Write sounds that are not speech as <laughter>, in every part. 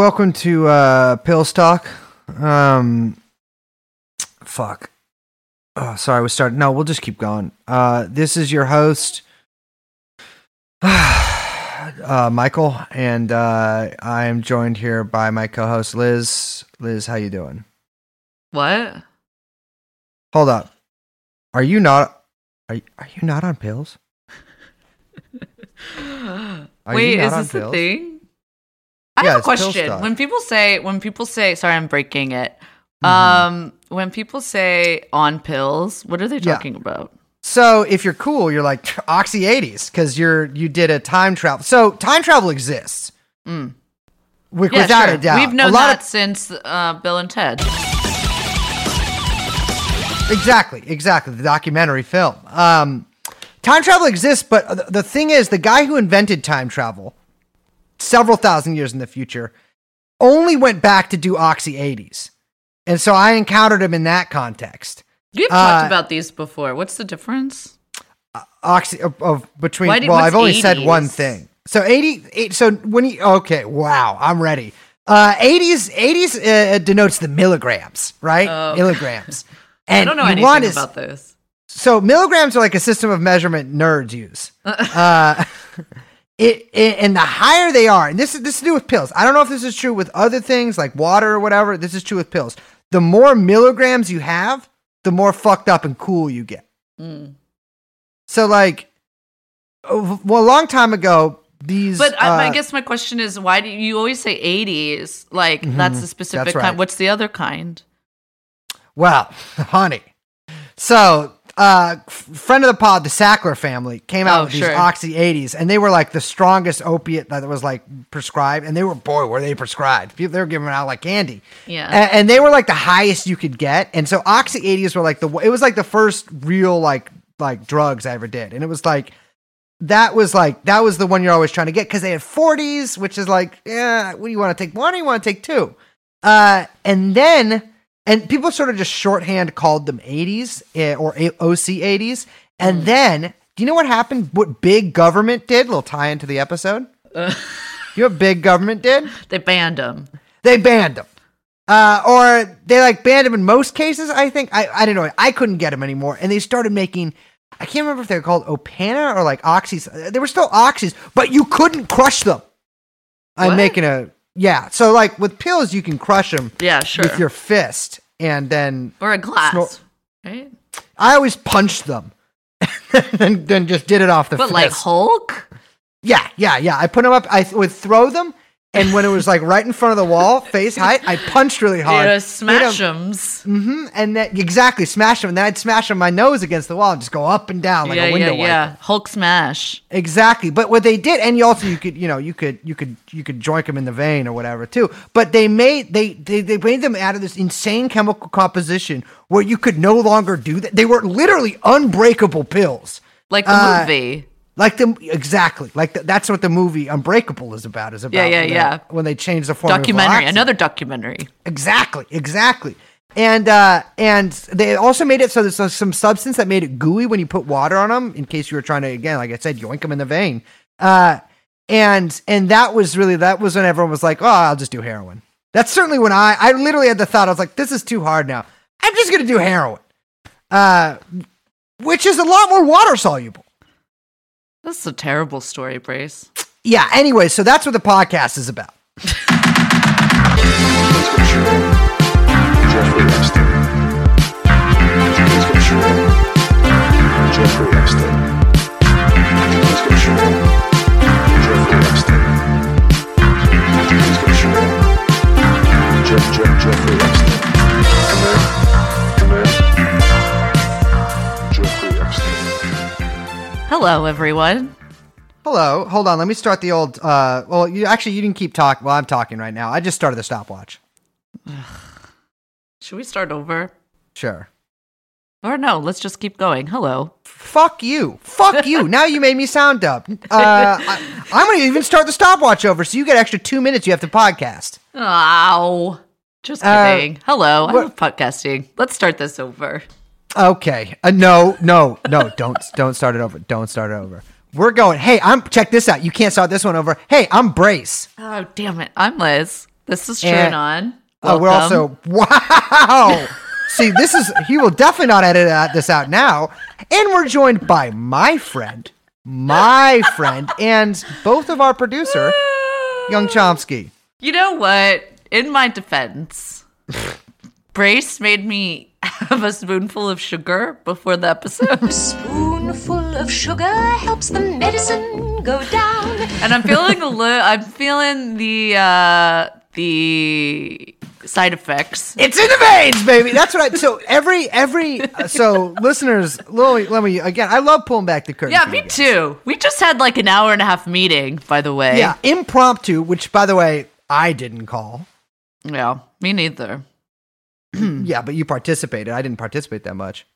welcome to uh, Pills Talk. Um, fuck. Oh, sorry, we started. No, we'll just keep going. Uh, this is your host, <sighs> uh, Michael, and uh, I am joined here by my co-host Liz. Liz, how you doing? What? Hold up. Are you not? Are you, are you not on pills? <laughs> Wait, is this the pills? thing? I Yeah, have a question. When people say, when people say, sorry, I'm breaking it. Mm-hmm. Um, when people say on pills, what are they Yeah. talking about? So if you're cool, you're like Oxy 80s because you're you did a time travel. So time travel exists. Mm. Yeah, without sure. a doubt. We've known that of since uh, Bill and Ted. Exactly, exactly. The documentary film. Um, time travel exists, but the thing is, the guy who invented time travel, several thousand years in the future, only went back to do Oxy 80s. And so I encountered him in that context. You've Uh, talked about these before. What's the difference? Oxy of, of between. Did- well, I've only said one thing. So 80. eight- So when you okay, wow, I'm ready. Uh, 80s 80s uh, denotes the milligrams, right? Oh. Milligrams. <laughs> I And don't know anything want is- about this. So milligrams are like a system of measurement nerds use. <laughs> uh, it, it and the higher they are, and this is this is to do with pills. I don't know if this is true with other things like water or whatever. This is true with pills. The more milligrams you have, the more fucked up and cool you get. Mm. So like, well, a long time ago, these. But I, I uh, guess my question is, why do you always say 80s? Like that's a specific Mm-hmm. that's right. kind. What's the other kind? Well, <laughs> honey. So, uh, friend of the pod, the Sackler family, came out Oh, with sure. these Oxy 80s, and they were like the strongest opiate that was like prescribed. And they were, boy, were they prescribed. People, they were giving out like candy. Yeah. A- And, they were like the highest you could get. And so Oxy 80s were like the, it was like the first real like, like drugs I ever did. And it was like, that was like, that was the one you're always trying to get because they had 40s, which is like, yeah, what do you want to take? One or you want to take two? Uh, and then, and people sort of just shorthand called them 80s eh, or OC 80s. And then, do you know what happened? What big government did? little tie into the episode. <laughs> you know what big government did? They banned them. They banned them. Uh, or they like banned them in most cases, I think. I, I don't know. I couldn't get them anymore. And they started making, I can't remember if they were called Opana or like Oxys. Uh, They were still Oxys, but you couldn't crush them. I'm making a, yeah. So like with pills, you can crush them Yeah, sure. with your fist. And then or a glass, snor- right? I always punched them <laughs> and then just did it off the But fist. like Hulk? Yeah, yeah, yeah. I put them up. I would throw them, and when it was like right in front of the wall, face height, I punched really hard. Yeah, hit 'em- smash them. hmm and then exactly smash them, and then I'd smash them my nose against the wall and just go up and down like yeah, a window yeah, wiper. yeah. Hulk smash. Exactly. But what they did, and you also you could you know you could you could you could joink them in the vein or whatever too. But they made they they they made them out of this insane chemical composition where you could no longer do that. They were literally unbreakable pills. Like the Uh, movie. Like the exactly like the, that's what the movie Unbreakable is about. Is about Yeah, yeah, when they- yeah. When they changed the formula. for Documentary. Another documentary. Exactly, exactly. And uh, and they also made it so there's some substance that made it gooey when you put water on them, in case you were trying to again, like I said, yoink them in the vein. Uh, and and that was really that was when everyone was like, oh, I'll just do heroin. That's certainly when I I literally had the thought I was like, this is too hard now. I'm just gonna do heroin, uh, which is a lot more water soluble. This is a terrible story, Brace. Yeah. Anyway, so that's what the podcast is about. Jeffrey Hello, everyone. Hello. Hold on. Let me start the old. Uh, well, you actually you didn't keep talking. Well, I'm talking right now. I just started the stopwatch. Should we start over? Sure. Or no, let's just keep going. Hello. Fuck you. Fuck you. <laughs> now you made me sound dumb. Uh, I, I'm going to even start the stopwatch over so you get extra two minutes you have to podcast. Ow. Just Uh, kidding. Hello. I love podcasting. Let's start this over. Okay. Uh, no, no, no. Don't don't start it over. Don't start it over. We're going. Hey, I'm check this out. You can't start this one over. Hey, I'm Brace. Oh, damn it. I'm Liz. This is And- TrueAnon. Oh, we're also wow. See, this is he will definitely not edit this out now. And we're joined by my friend, my friend, and both of our producer, Young Chomsky. You know what? In my defense, Brace made me have a spoonful of sugar before the episode. <laughs> spoonful of sugar helps the medicine go down. and I'm feeling a <laughs> little I'm feeling the uh the side effects. It's in the veins, baby. That's right. So every every uh, so listeners, let me, let me again. I love pulling back the curtain. Yeah, me too. We just had like an hour and a half meeting, by the way. Yeah, impromptu. Which, by the way, I didn't call. Yeah, me neither. <clears throat> yeah, but you participated. I didn't participate that much.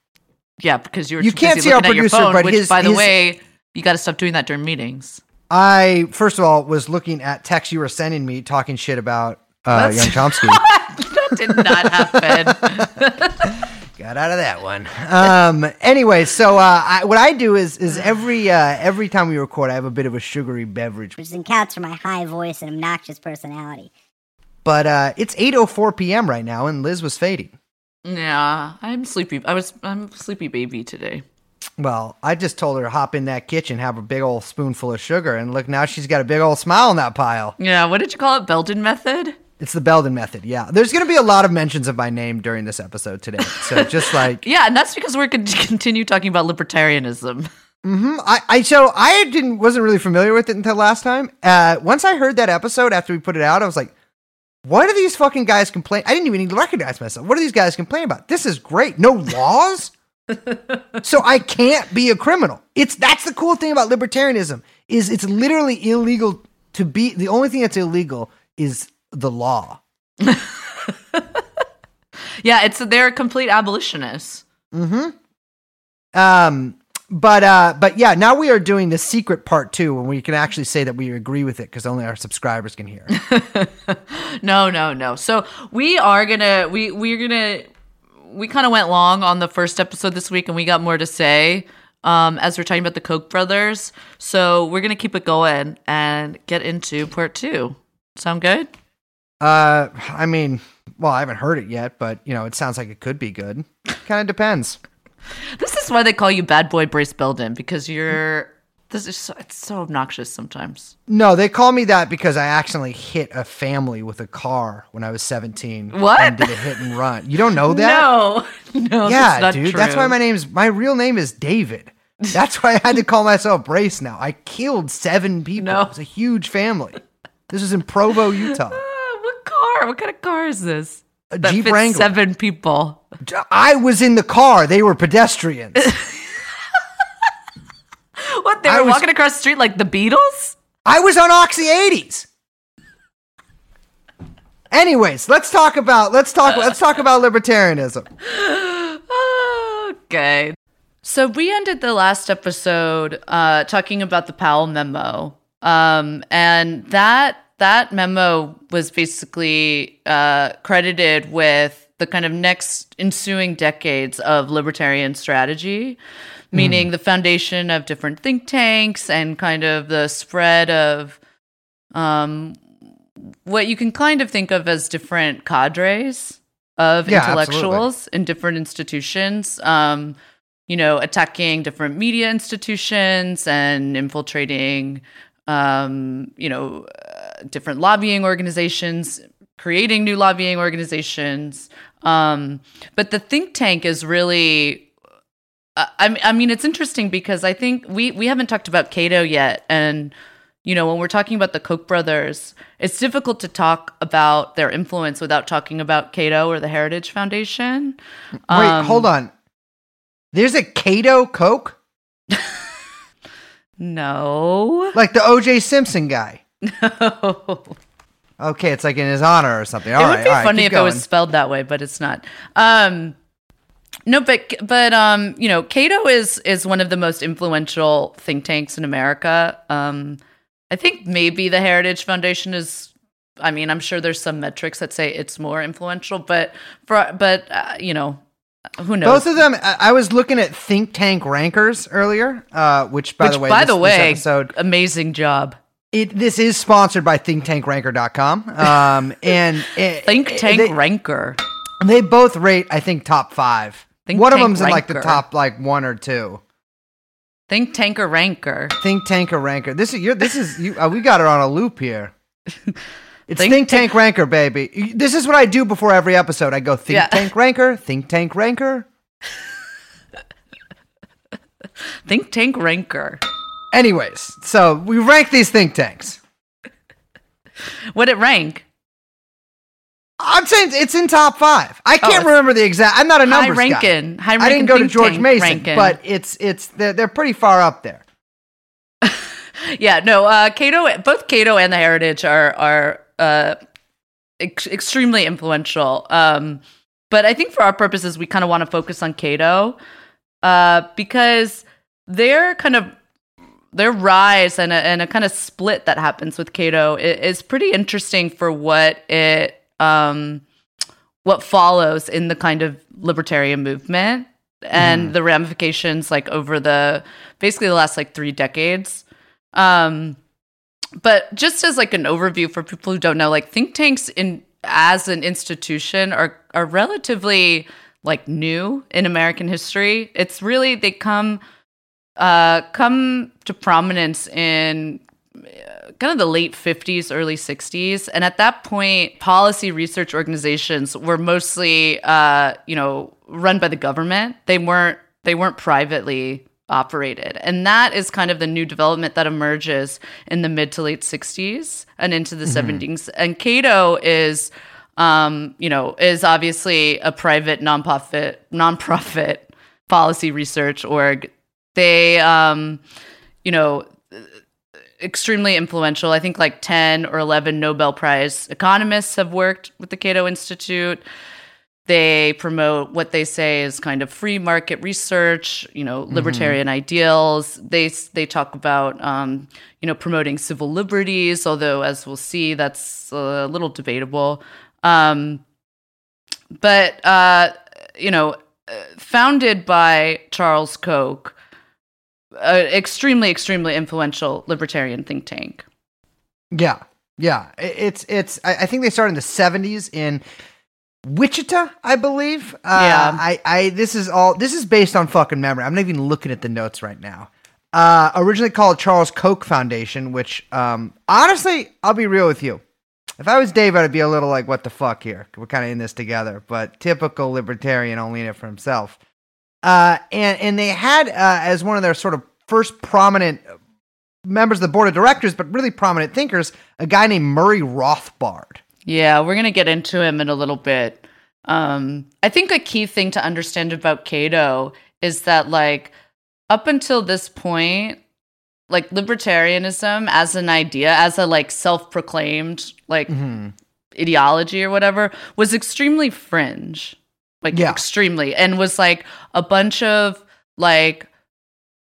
Yeah, because you were You too can't busy see our your producer, phone, but which his- by the his- way, you got to stop doing that during meetings. I first of all was looking at texts you were sending me, talking shit about uh, Young Chomsky. <laughs> that did not happen. <laughs> Got out of that one. Um. Anyway, so uh, I, what I do is is every uh, every time we record, I have a bit of a sugary beverage. which accounts for my high voice and obnoxious personality. But uh, it's eight oh four p.m. right now, and Liz was fading. yeah, I'm sleepy. I was I'm a sleepy baby today. Well, I just told her to hop in that kitchen, have a big old spoonful of sugar, and look now she's got a big old smile on that pile. Yeah, what did you call it? Belden method? It's the Belden method. Yeah, there's going to be a lot of mentions of my name during this episode today. So <laughs> just like Yeah, and that's because we're going to continue talking about libertarianism. Mhm. I, I so I didn't wasn't really familiar with it until last time. Uh, once I heard that episode after we put it out, I was like, "What are these fucking guys complain?" I didn't even need to recognize myself. What are these guys complaining about? This is great. No laws, <laughs> so I can't be a criminal. It's that's the cool thing about libertarianism is it's literally illegal to be. The only thing that's illegal is the law. <laughs> Yeah, it's they're complete abolitionists. Mm-hmm. Um, but uh, but yeah, now we are doing the secret part two, and we can actually say that we agree with it because only our subscribers can hear. <laughs> No, no, no. So we are gonna we we're gonna we kind of went long on the first episode this week, and we got more to say um, as we're talking about the Koch brothers. So we're gonna keep it going and get into part two. Sound good? Uh, I mean, well, I haven't heard it yet, but you know, it sounds like it could be good. Kind of depends. This is why they call you Bad Boy Brace Belden because you're. This is so, it's so obnoxious sometimes. No, they call me that because I accidentally hit a family with a car when I was 17. What? And did a hit and run. You don't know that? No, <laughs> no, yeah, that's not dude. True. That's why my name's my real name is David. That's why I had to call myself Brace now. I killed seven people. No. It was a huge family. This is in Provo, Utah. Ah, <laughs> what car? What kind of car is this? A That Jeep fits Wrangler. seven people. I was in the car. They were pedestrians. <laughs> What? They I were was- walking across the street like the Beatles? I was on Oxy 80s. Anyways, let's talk about let's talk let's talk about libertarianism. Okay. So we ended the last episode uh, talking about the Powell memo, um, and that that memo was basically uh, credited with the kind of next ensuing decades of libertarian strategy, meaning the foundation of different think tanks and kind of the spread of um, what you can kind of think of as different cadres of Yeah, absolutely. intellectuals in different institutions. Um, you know, attacking different media institutions and infiltrating, um, you know, uh, different lobbying organizations, creating new lobbying organizations. Um, but the think tank is really I, I mean- it's interesting because I think we we haven't talked about Cato yet, and you know, when we're talking about the Koch brothers, it's difficult to talk about their influence without talking about Cato or the Heritage Foundation. Wait, Um, hold on. There's a Cato Coke? <laughs> No, Like the OJ Simpson guy. <laughs> no. Okay, it's like in his honor or something. it All would right, be all right, funny if it was spelled that way, but it's not. Um, no, but but um, you know, Cato is is one of the most influential think tanks in America. Um, I think maybe the Heritage Foundation is. I mean, I'm sure there's some metrics that say it's more influential, but for but uh, you know, who knows? Both of them. I, was looking at think tank rankers earlier, uh, which by Which, the way, by this, the way, episode amazing job. It, this is sponsored by thinktankranker.com. Um, <laughs> and it, Think Tank they, Ranker. they both rate, I think, top five. Think one of them's in like the top like one or two. Think Tanker Ranker. Think Tank or Ranker. This is you're, this is you. Uh, we got her on a loop here. <laughs> It's Think, Think Tank Ranker, baby. This is what I do before every episode. I go Think Yeah. Tank Ranker, Think Tank Ranker. <laughs> Think Tank Ranker. Anyways, so we rank these think tanks. What it rank? I'm saying it's in top five. I can't it's- remember the exact. I'm not a High numbers guy. ranking. High I didn't go to George Mason, ranking. but it's it's they're, they're pretty far up there. <laughs> yeah, no. Uh, Cato, both Cato and the Heritage are are uh, ex- extremely influential. Um, but I think for our purposes, we kind of want to focus on Cato uh, because their kind of their rise and a, and a kind of split that happens with Cato is pretty interesting for what it um, what follows in the kind of libertarian movement and the ramifications like over the basically the last like three decades. Um but just as like an overview for people who don't know like think tanks in as an institution are are relatively like new in american history. It's really they come uh come to prominence in uh, kind of the late 50s early 60s and at that point policy research organizations were mostly uh you know run by the government. They weren't they weren't privately operated. And that is kind of the new development that emerges in the mid to late 60s and into the 70s and cato is um you know is obviously a private nonprofit nonprofit policy research org they um you know extremely influential. I think like 10 or 11 Nobel Prize economists have worked with the Cato Institute. They promote what they say is kind of free market research, you know, libertarian ideals. They they talk about um, you know promoting civil liberties, although as we'll see, that's a little debatable. Um, but uh, you know, uh, founded by Charles Koch, an extremely, extremely influential libertarian think tank. Yeah, yeah. It's it's. I, think they started in the '70s in Wichita, I believe. Uh, Yeah. I I this is all. This is based on fucking memory. I'm not even looking at the notes right now. Uh, originally called Charles Koch Foundation, which um, honestly, I'll be real with you. If I was Dave, I'd be a little like, "What the fuck?" Here, we're kind of in this together. But typical libertarian, only in it for himself. Uh, and and they had uh, as one of their sort of first prominent members of the board of directors, but really prominent thinkers, a guy named Murray Rothbard. Yeah, we're gonna get into him in a little bit. Um, I think a key thing to understand about Cato is that, like, up until this point, like libertarianism as an idea, as a like self-proclaimed like ideology or whatever, was extremely fringe, like Yeah. extremely, and was like a bunch of like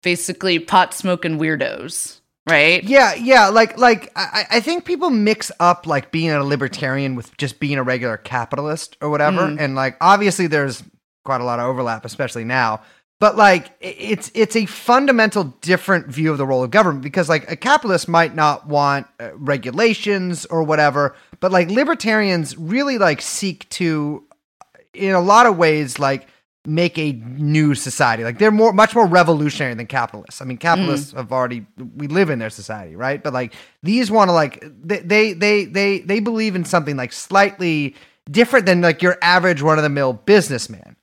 basically pot smoking weirdos, right? Yeah, yeah, like like I, I think people mix up like being a libertarian with just being a regular capitalist or whatever, and like obviously there's quite a lot of overlap, especially now. But like it's it's a fundamental different view of the role of government because like a capitalist might not want uh, regulations or whatever, but like libertarians really like seek to in a lot of ways like make a new society. Like they're more much more revolutionary than capitalists. I mean capitalists have already we live in their society right? But like these want to like they they they they, they believe in something like slightly different than like your average run-of-the-mill businessman.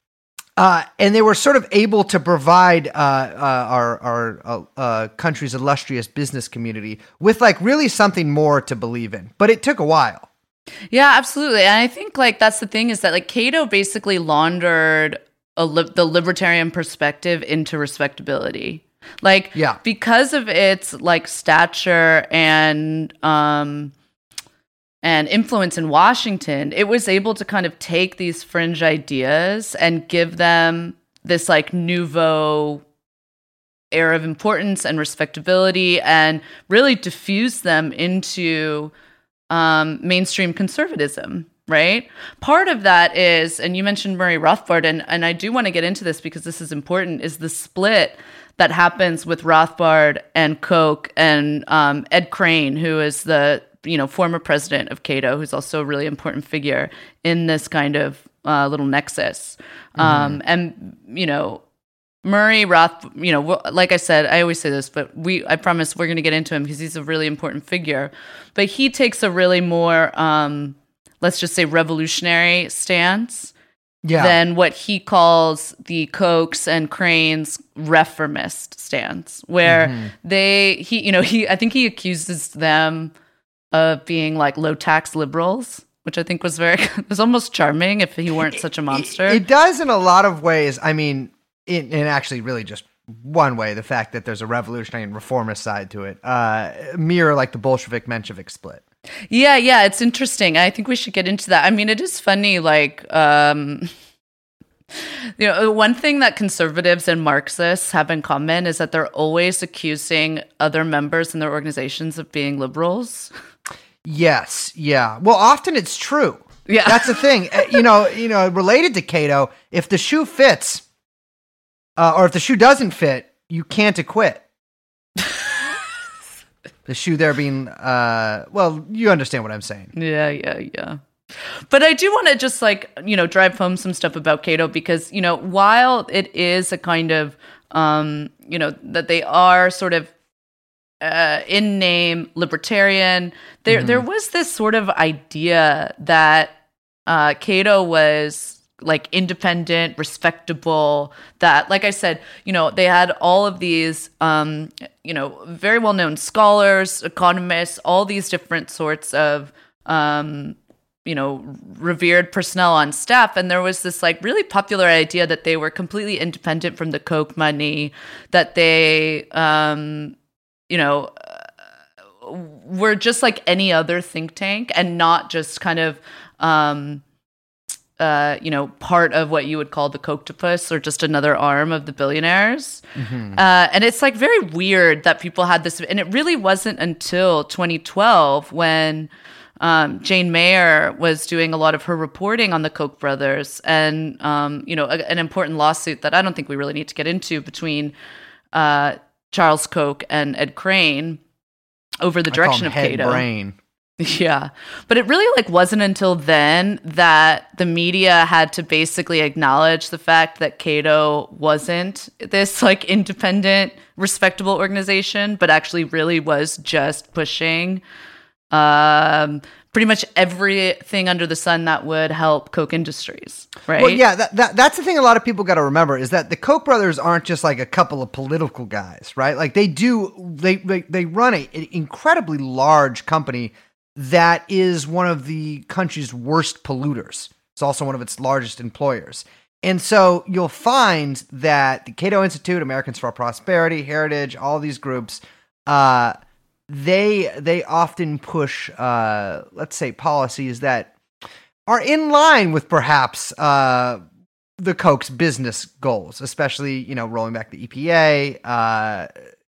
Uh, and they were sort of able to provide uh, uh, our our uh, uh, country's illustrious business community with like really something more to believe in. But it took a while Yeah, absolutely. And I think like that's the thing is that like Cato basically laundered a li- the libertarian perspective into respectability. Like Yeah. because of its like stature and um and influence in Washington, it was able to kind of take these fringe ideas and give them this like nouveau air of importance and respectability and really diffuse them into um, mainstream conservatism, right? Part of that is, and you mentioned Murray Rothbard, and, and I do want to get into this because this is important, is the split that happens with Rothbard and Koch and um, Ed Crane, who is the you know former president of Cato, who's also a really important figure in this kind of uh, little nexus. Um, and you know, Murray Roth, you know, like I said, I always say this, but we, I promise we're going to get into him because he's a really important figure. But he takes a really more, um, let's just say, revolutionary stance Yeah. than what he calls the Kochs and Cranes reformist stance, where Mm-hmm. they, he, you know, he, I think he accuses them of being like low tax liberals. Which I think was very, <laughs> it was almost charming if he weren't such a monster. It does in a lot of ways. I mean, in, in actually really just one way, the fact that there's a revolutionary and reformist side to it, uh, mirror like the Bolshevik Menshevik split. Yeah, yeah, it's interesting. I think we should get into that. I mean, it is funny, like, um, you know, one thing that conservatives and Marxists have in common is that they're always accusing other members in their organizations of being liberals. Yes, yeah. Well, often it's true. Yeah. that's the thing. <laughs> You know, you know, related to Cato, if the shoe fits, uh, or if the shoe doesn't fit, you can't acquit. <laughs> the shoe there being, uh, well, you understand what I'm saying. Yeah, yeah, yeah. But I do want to just like, you know, drive home some stuff about Cato because, you know, while it is a kind of, um, you know, that they are sort of uh, in name libertarian, there there was this sort of idea that uh, Cato was like independent, respectable. That, like I said, you know, they had all of these, um, you know, very well known scholars, economists, all these different sorts of, um, you know, revered personnel on staff. And there was this like really popular idea that they were completely independent from the Koch money, that they, um, you know, uh, were just like any other think tank and not just kind of, um, uh, you know, part of what you would call the Kochtopus or just another arm of the billionaires. Uh, and it's like very weird that people had this. And it really wasn't until 2012 when um, Jane Mayer was doing a lot of her reporting on the Koch brothers and, um, you know, a, an important lawsuit that I don't think we really need to get into between uh, Charles Koch and Ed Crane over the direction of Cato. brain. <laughs> Yeah. But it really like wasn't until then that the media had to basically acknowledge the fact that Cato wasn't this like independent, respectable organization, but actually really was just pushing um pretty much everything under the sun that would help Koch Industries, right? Well, yeah, that, that that's the thing. A lot of people got to remember is that the Koch brothers aren't just like a couple of political guys, right? Like they do, they they, they run a, an incredibly large company that is one of the country's worst polluters. It's also one of its largest employers. And so you'll find that the Cato Institute, Americans for Prosperity, Heritage, all these groups, uh, they they often push, uh, let's say, policies that are in line with perhaps uh, the Koch's business goals, especially you know rolling back the EPA, uh,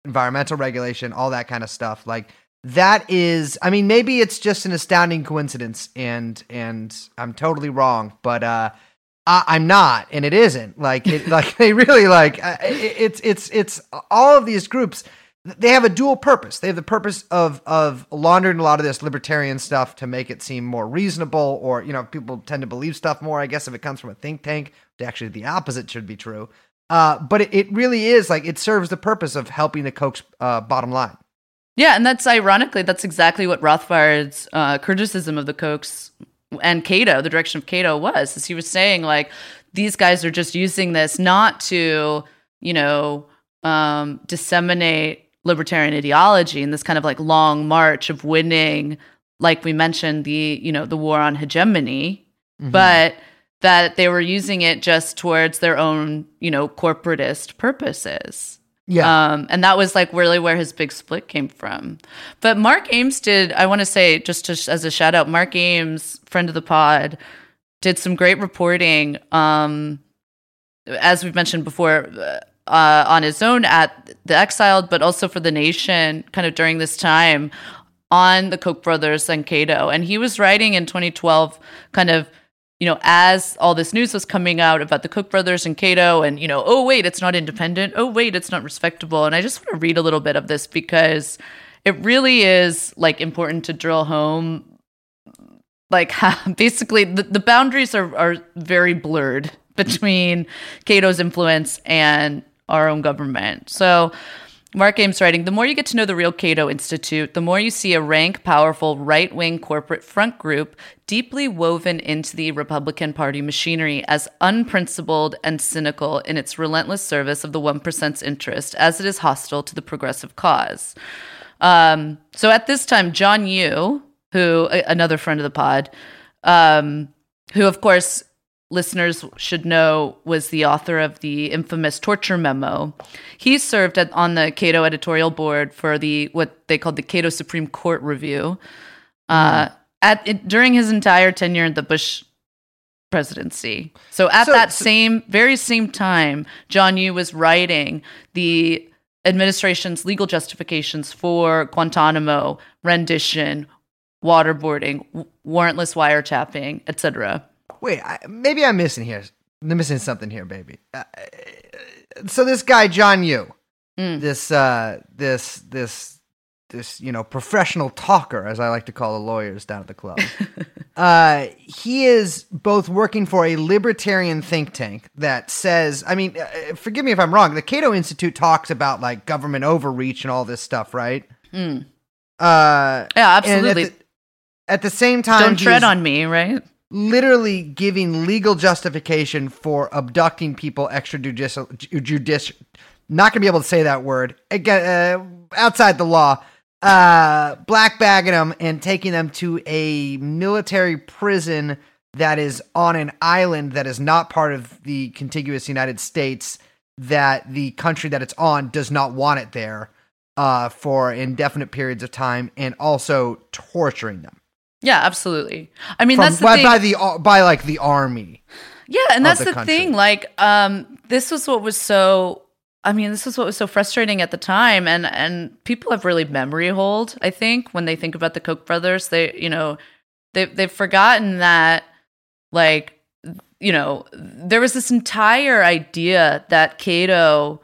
environmental regulation, all that kind of stuff. Like that is, I mean, maybe it's just an astounding coincidence, and and I'm totally wrong, but uh, I, I'm not, and it isn't. Like it, like they really like it, it's it's it's all of these groups. They have a dual purpose. They have the purpose of of laundering a lot of this libertarian stuff to make it seem more reasonable, or you know, people tend to believe stuff more. I guess if it comes from a think tank, actually the opposite should be true. Uh, but it, it really is like it serves the purpose of helping the Koch's uh, bottom line. Yeah, and that's ironically, that's exactly what Rothbard's uh, criticism of the Kochs and Cato, the direction of Cato, was. Is he was saying like these guys are just using this not to, you know, um, disseminate libertarian ideology in this kind of like long march of winning, like we mentioned the you know the war on hegemony, but that they were using it just towards their own you know corporatist purposes. Yeah. Um, and that was like really where his big split came from. But Mark Ames did, I want to say, just to, as a shout out, Mark Ames, friend of the pod, did some great reporting, um, as we've mentioned before, uh, on his own at The Exiled, but also for The Nation, kind of during this time on the Koch brothers and Cato. And he was writing in 2012 kind of you know, as all this news was coming out about the Koch brothers and Cato, and you know, oh wait, it's not independent. Oh wait, it's not respectable. And I just want to read a little bit of this because it really is like important to drill home like <laughs> basically the, the boundaries are, are very blurred between Cato's influence and our own government. So Mark Ames writing, the more you get to know the real Cato Institute, the more you see a rank, powerful, right wing corporate front group deeply woven into the Republican Party machinery as unprincipled and cynical in its relentless service of the 1%'s interest as it is hostile to the progressive cause. Um, so at this time, John Yoo, who, another friend of the pod, um, who, of course, listeners should know was the author of the infamous torture memo. He served at, on the Cato editorial board for the what they called the Cato Supreme Court Review. Uh, at it, during his entire tenure in the Bush presidency. So at So- that so- same very same time, John Yoo was writing the administration's legal justifications for Guantanamo, rendition, waterboarding, warrantless wiretapping, etc. Wait, I, maybe I'm missing here. I'm missing something here, baby. Uh, so this guy John Yoo, Mm. this uh, this this this you know professional talker, as I like to call the lawyers down at the club. <laughs> uh, he is both working for a libertarian think tank that says, I mean, uh, forgive me if I'm wrong. The Cato Institute talks about like government overreach and all this stuff, right? Mm. Uh, Yeah, absolutely. At the, at the same time, Don't tread on me, right? Literally giving legal justification for abducting people extrajudicial judicial not gonna be able to say that word again uh, outside the law uh black bagging them and taking them to a military prison that is on an island that is not part of the contiguous united states that the country that it's on does not want it there uh for indefinite periods of time and also torturing them Yeah, absolutely. I mean, from, that's the by, thing. by the by like the army. yeah, and that's the the, thing. Like, um, this was what was so. I mean, this was what was so frustrating at the time, and and people have really memory hold. I think when they think about the Koch brothers, they you know they they've forgotten that like you know there was this entire idea that Cato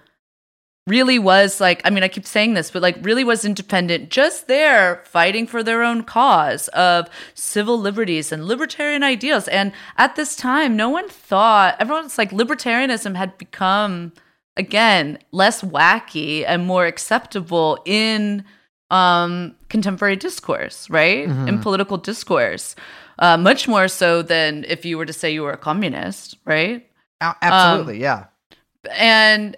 really was like i mean i keep saying this but like really was independent just there fighting for their own cause of civil liberties and libertarian ideals. And at this time no one thought everyone's like libertarianism had become again less wacky and more acceptable in um contemporary discourse right? In political discourse uh, much more so than if you were to say you were a communist right? Absolutely, yeah. and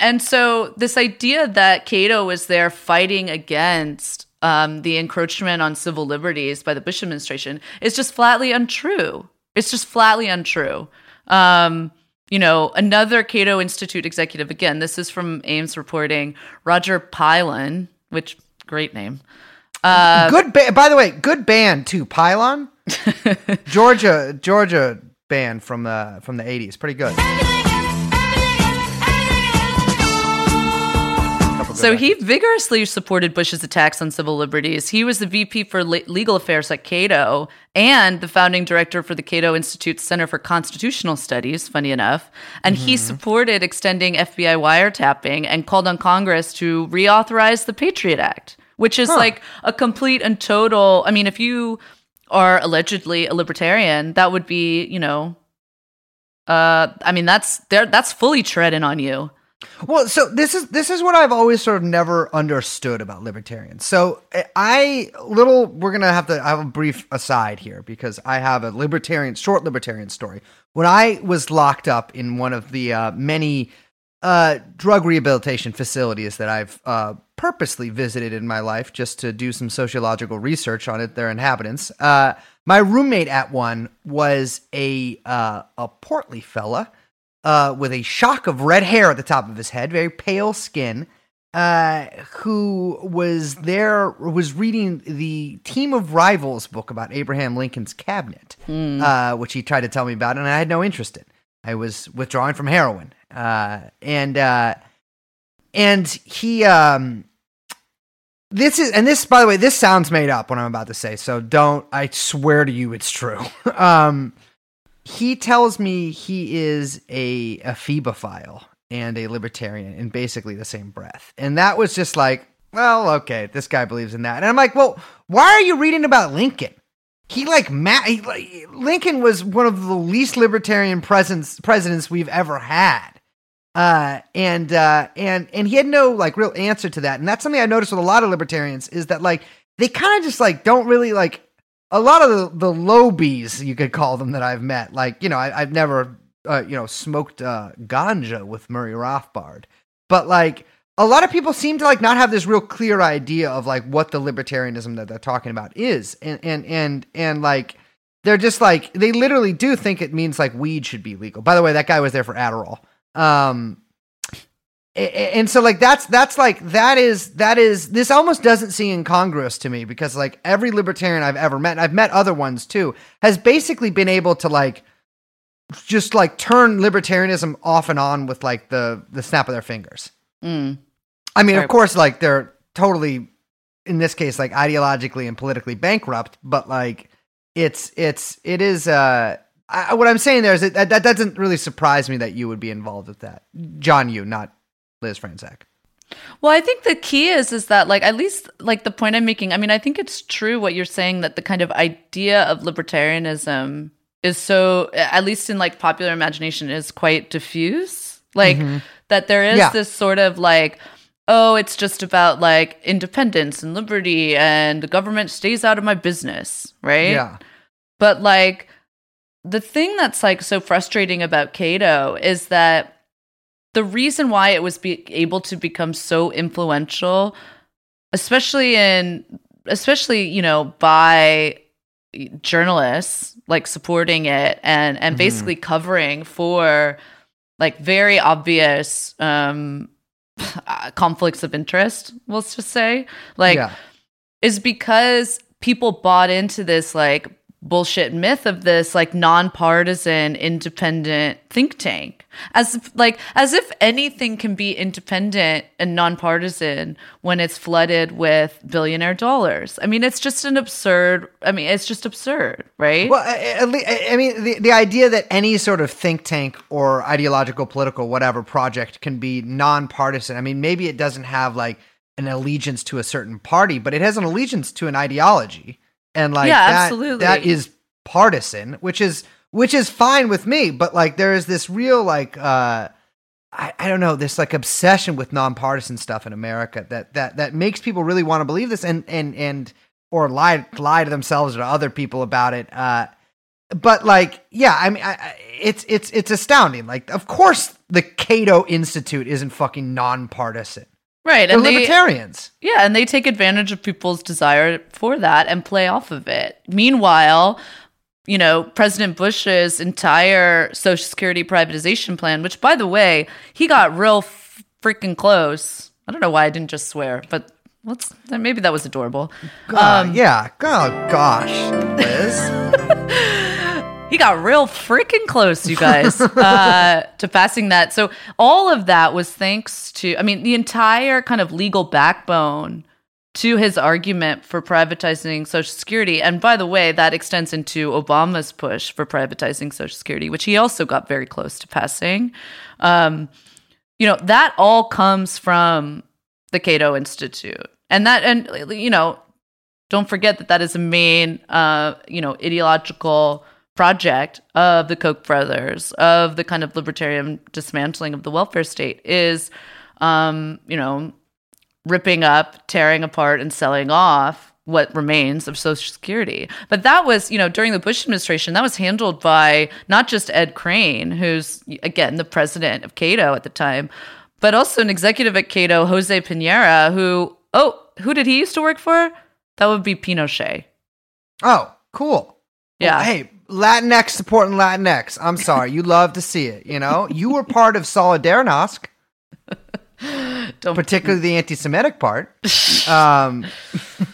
and so this idea that Cato was there fighting against um, the encroachment on civil liberties by the Bush administration is just flatly untrue. It's just flatly untrue. Um, you know, another Cato Institute executive, again, this is from Ames reporting, Roger Pilon, which great name. Uh, good ba- by the way, good band too. Pylon, <laughs> Georgia, Georgia band from the from the eighties, pretty good. So he vigorously supported Bush's attacks on civil liberties. He was the VP for Le- legal affairs at Cato and the founding director for the Cato Institute's Center for Constitutional Studies, funny enough. And he Mm-hmm. supported extending FBI wiretapping and called on Congress to reauthorize the Patriot Act, which is like a complete and total. I mean, if you are allegedly a libertarian, that would be, you know, uh, I mean, that's there. That's fully treading on you. Well, so this is this is what I've always sort of never understood about libertarians. So eh, I little we're gonna have to have a brief aside here because I have a libertarian short libertarian story. When I was locked up in one of the uh, many uh, drug rehabilitation facilities that I've uh, purposely visited in my life just to do some sociological research on it, their inhabitants. Uh, my roommate at one was a uh, a portly fella uh, with a shock of red hair at the top of his head, very pale skin, uh, who was there was reading the Team of Rivals book about Abraham Lincoln's cabinet, uh, which he tried to tell me about, and I had no interest in. I was withdrawing from heroin, uh, and uh, and he um, this is and this by the way this sounds made up what I'm about to say, so don't I swear to you it's true. <laughs> um, he tells me he is a a phebophile and a libertarian in basically the same breath, and that was just like, well, okay, this guy believes in that, and I'm like, well, why are you reading about Lincoln? He like ma- he, like, Lincoln was one of the least libertarian presidents presidents we've ever had. Uh, and uh, and and he had no like real answer to that, and that's something I noticed with a lot of libertarians is that like they kind of just like don't really like a lot of the the lobies you could call them that I've met. Like you know I, I've never uh, you know smoked uh, ganja with Murray Rothbard, but like a lot of people seem to like not have this real clear idea of like what the libertarianism that they're talking about is, and and and and like they're just like they literally do think it means like weed should be legal. By the way, that guy was there for Adderall. Um, and so like that's that's like that is that is this almost doesn't seem incongruous to me because like every libertarian I've ever met, and I've met other ones too, has basically been able to like just like turn libertarianism off and on with like the the snap of their fingers. Mm. I mean, of course, like they're totally in this case like ideologically and politically bankrupt, but like it's it's it is uh I, what I'm saying there is that, that that doesn't really surprise me that you would be involved with that, John. You, not Liz Franczak. Well, I think the key is is that like at least like the point I'm making. I mean, I think it's true what you're saying that the kind of idea of libertarianism is so at least in like popular imagination is quite diffuse. Like mm-hmm. that there is Yeah. this sort of like oh, it's just about like independence and liberty and the government stays out of my business, right? Yeah, But like the thing that's like so frustrating about Cato is that the reason why it was be- able to become so influential, especially in especially you know by journalists like supporting it and and Mhm. basically covering for like very obvious um <sighs> conflicts of interest let's just say like yeah, is because people bought into this like bullshit myth of this like nonpartisan independent think tank. As if, like as if anything can be independent and nonpartisan when it's flooded with billionaire dollars. I mean it's just an absurd i mean it's just absurd right? Well, I- I mean, the, the idea that any sort of think tank or ideological, political, whatever project can be nonpartisan. I mean, maybe it doesn't have like an allegiance to a certain party, but it has an allegiance to an ideology, and like Yeah, that, absolutely. that is partisan, which is which is fine with me. But like, there is this real like. uh I, I don't know this like obsession with nonpartisan stuff in America that that that makes people really want to believe this and and and or lie lie to themselves or to other people about it. Uh, but like, yeah, I mean, I, I, it's it's it's astounding. Like, of course, the Cato Institute isn't fucking nonpartisan. Right They're and they libertarians. Yeah, and they take advantage of people's desire for that and play off of it. Meanwhile, you know, President Bush's entire Social Security privatization plan, which, by the way, he got real f- freaking close. I don't know why I didn't just swear, but let's maybe that was adorable. Uh, Um, yeah. Oh gosh, Liz. <laughs> He got real freaking close, you guys, <laughs> uh, to passing that. So all of that was thanks to, I mean, the entire kind of legal backbone to his argument for privatizing Social Security. And by the way, that extends into Obama's push for privatizing Social Security, which he also got very close to passing. Um, you know, that all comes from the Cato Institute. And that, and, you know, don't forget that that is a main, uh, you know, ideological project of the Koch brothers, of the kind of libertarian dismantling of the welfare state, is, um, you know, ripping up, tearing apart, and selling off what remains of Social Security. But that was, you know, during the Bush administration, that was handled by not just Ed Crane, who's, again, the president of Cato at the time, but also an executive at Cato, Jose Pinera, who, oh, who did he used to work for? That would be Pinochet. Oh, cool. Yeah. Well, hey, Latinx supporting Latinx. I'm sorry. You love to see it. You know, you were part of Solidarnosc, <laughs> Don't particularly the anti-Semitic part. <laughs> Um, if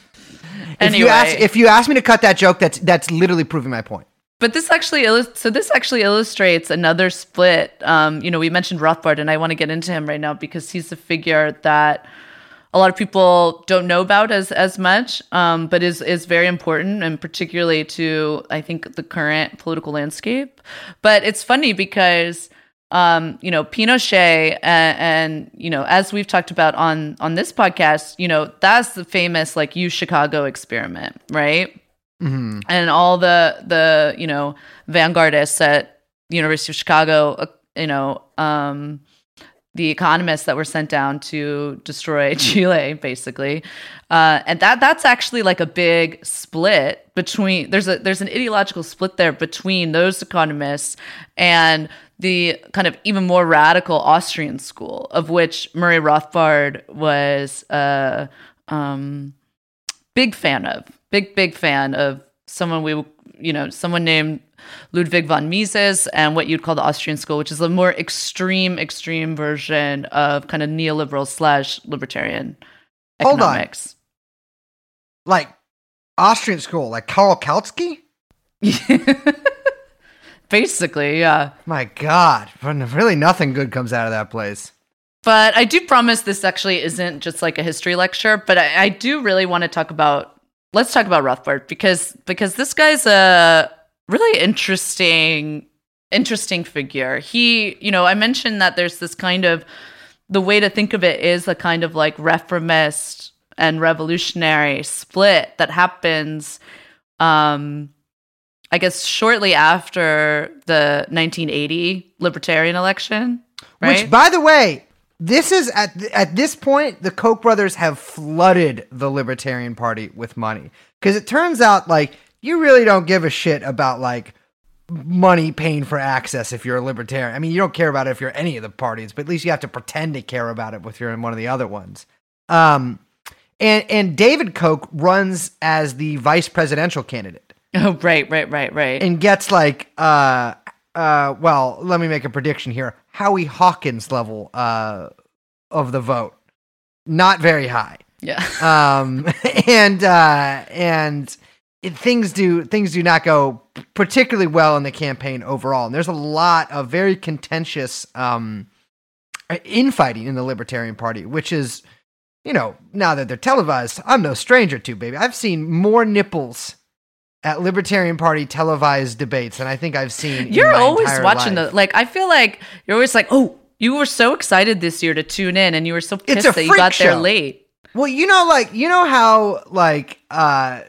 Anyway. you ask if you ask me to cut that joke, that's that's literally proving my point. But this actually, illus- so this actually illustrates another split. Um, you know, we mentioned Rothbard, and I want to get into him right now because he's a figure that a lot of people don't know about as as much, um, but is is very important, and particularly to I think the current political landscape. But it's funny because um, you know Pinochet and, and you know as we've talked about on on this podcast, you know that's the famous like you Chicago experiment, right? Mhm. and all the the you know vanguardists at the University of Chicago, uh, you know, um, the economists that were sent down to destroy <laughs> Chile, basically, uh, and that that's actually like a big split between there's a there's an ideological split there between those economists and the kind of even more radical Austrian school, of which Murray Rothbard was a um, big fan of, big big fan of someone we you know someone named Ludwig von Mises and what you'd call the Austrian school, which is a more extreme extreme version of kind of neoliberal slash libertarian Hold on. economics. Like Austrian school, like Karl Kautsky. <laughs> Basically, yeah. My God, really nothing good comes out of that place. But I do promise this actually isn't just like a history lecture, but I, I do really want to talk about let's talk about Rothbard because because this guy's a really interesting interesting figure. He, you know, I mentioned that there's this kind of the way to think of it is a kind of like reformist and revolutionary split that happens um I guess shortly after the 1980 libertarian election, right? Which, by the way, this is at th- at this point the Koch brothers have flooded the Libertarian Party with money because it turns out like you really don't give a shit about like money paying for access if you're a libertarian. I mean, you don't care about it if you're any of the parties, but at least you have to pretend to care about it if you're in one of the other ones. Um, and and David Koch runs as the vice presidential candidate <laughs> Oh, right, right, right, right. and gets like uh uh well let me make a prediction here howie hawkins level uh of the vote not very high yeah. <laughs> um <laughs> and uh and things do things do not go particularly well in the campaign overall and there's a lot of very contentious um infighting in the libertarian party which is you know now that they're televised i'm no stranger to baby i've seen more nipples at libertarian party televised debates than i think i've seen You're always watching life. the like I feel like you're always like, "Oh, you were so excited this year to tune in and you were so pissed that you got there late." Well, you know, like you know how like uh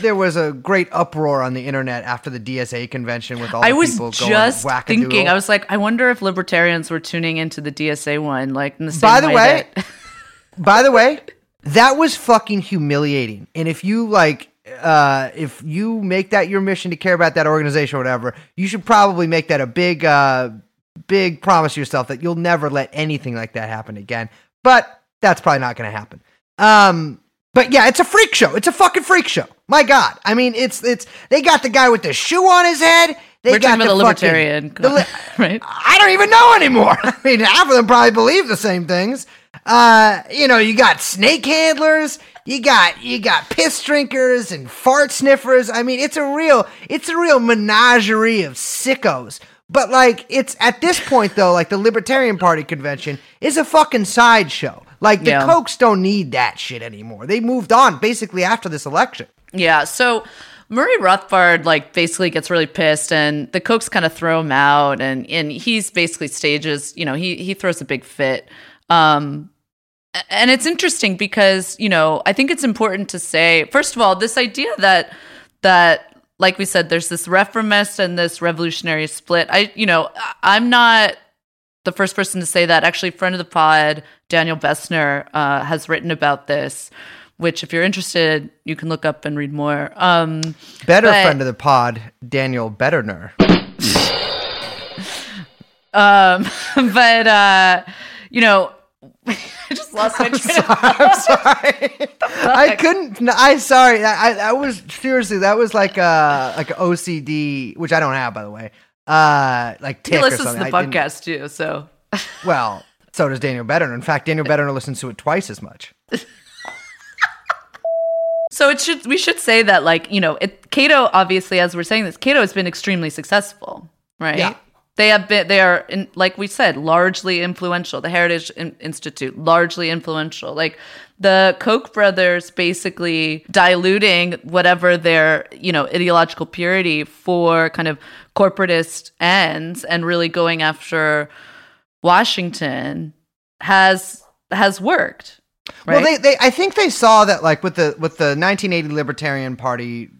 there was a great uproar on the internet after the DSA convention with all I was people just going thinking. I was like, I wonder if libertarians were tuning into the DSA one, like in the same By the way, that- <laughs> By the way, that was fucking humiliating. And if you like uh if you make that your mission to care about that organization or whatever, you should probably make that a big uh big promise to yourself that you'll never let anything like that happen again. But that's probably not going to happen. Um but yeah, it's a freak show. It's a fucking freak show. My God. I mean, it's it's they got the guy with the shoe on his head. They we're got talking about the fucking- libertarian, the li- <laughs> right? I don't even know anymore. <laughs> I mean, half of them probably believe the same things. Uh, you know, you got snake handlers, you got you got piss drinkers and fart sniffers. I mean, it's a real it's a real menagerie of sickos. But like it's at this point though, like the Libertarian Party convention is a fucking sideshow. Like the Yeah. Kochs don't need that shit anymore. They moved on basically after this election. Yeah. So Murray Rothbard like basically gets really pissed and the Kochs kind of throw him out and and he's basically stages, you know, he he throws a big fit. Um and it's interesting because, you know, I think it's important to say first of all, this idea that that like we said there's this reformist and this revolutionary split. I you know, I'm not the first person to say that. Actually, friend of the pod, Daniel Bessner, uh, has written about this, which, if you're interested, you can look up and read more. Um, Better But- friend of the pod, Daniel Betterner. <laughs> um, <laughs> but uh, you know, <laughs> I just lost my train of I'm sorry. I couldn't. no, I sorry. I, I, I was seriously. That was like a like a OCD, which I don't have, by the way. Uh, like He tick or listens to the podcast too, so <laughs> Well, so does Daniel Betterner. In fact, Daniel Betterner listens to it twice as much. <laughs> so it should we should say that like you know, it, Cato obviously, as we're saying this, Cato has been extremely successful, right? Yeah. They have been, they are, in, like we said, largely influential. The Heritage Institute, largely influential. Like the Koch brothers basically diluting whatever their, you know, ideological purity for kind of corporatist ends and really going after Washington has has worked. Right? Well, they, they I think they saw that like with the with the 1980 Libertarian Party,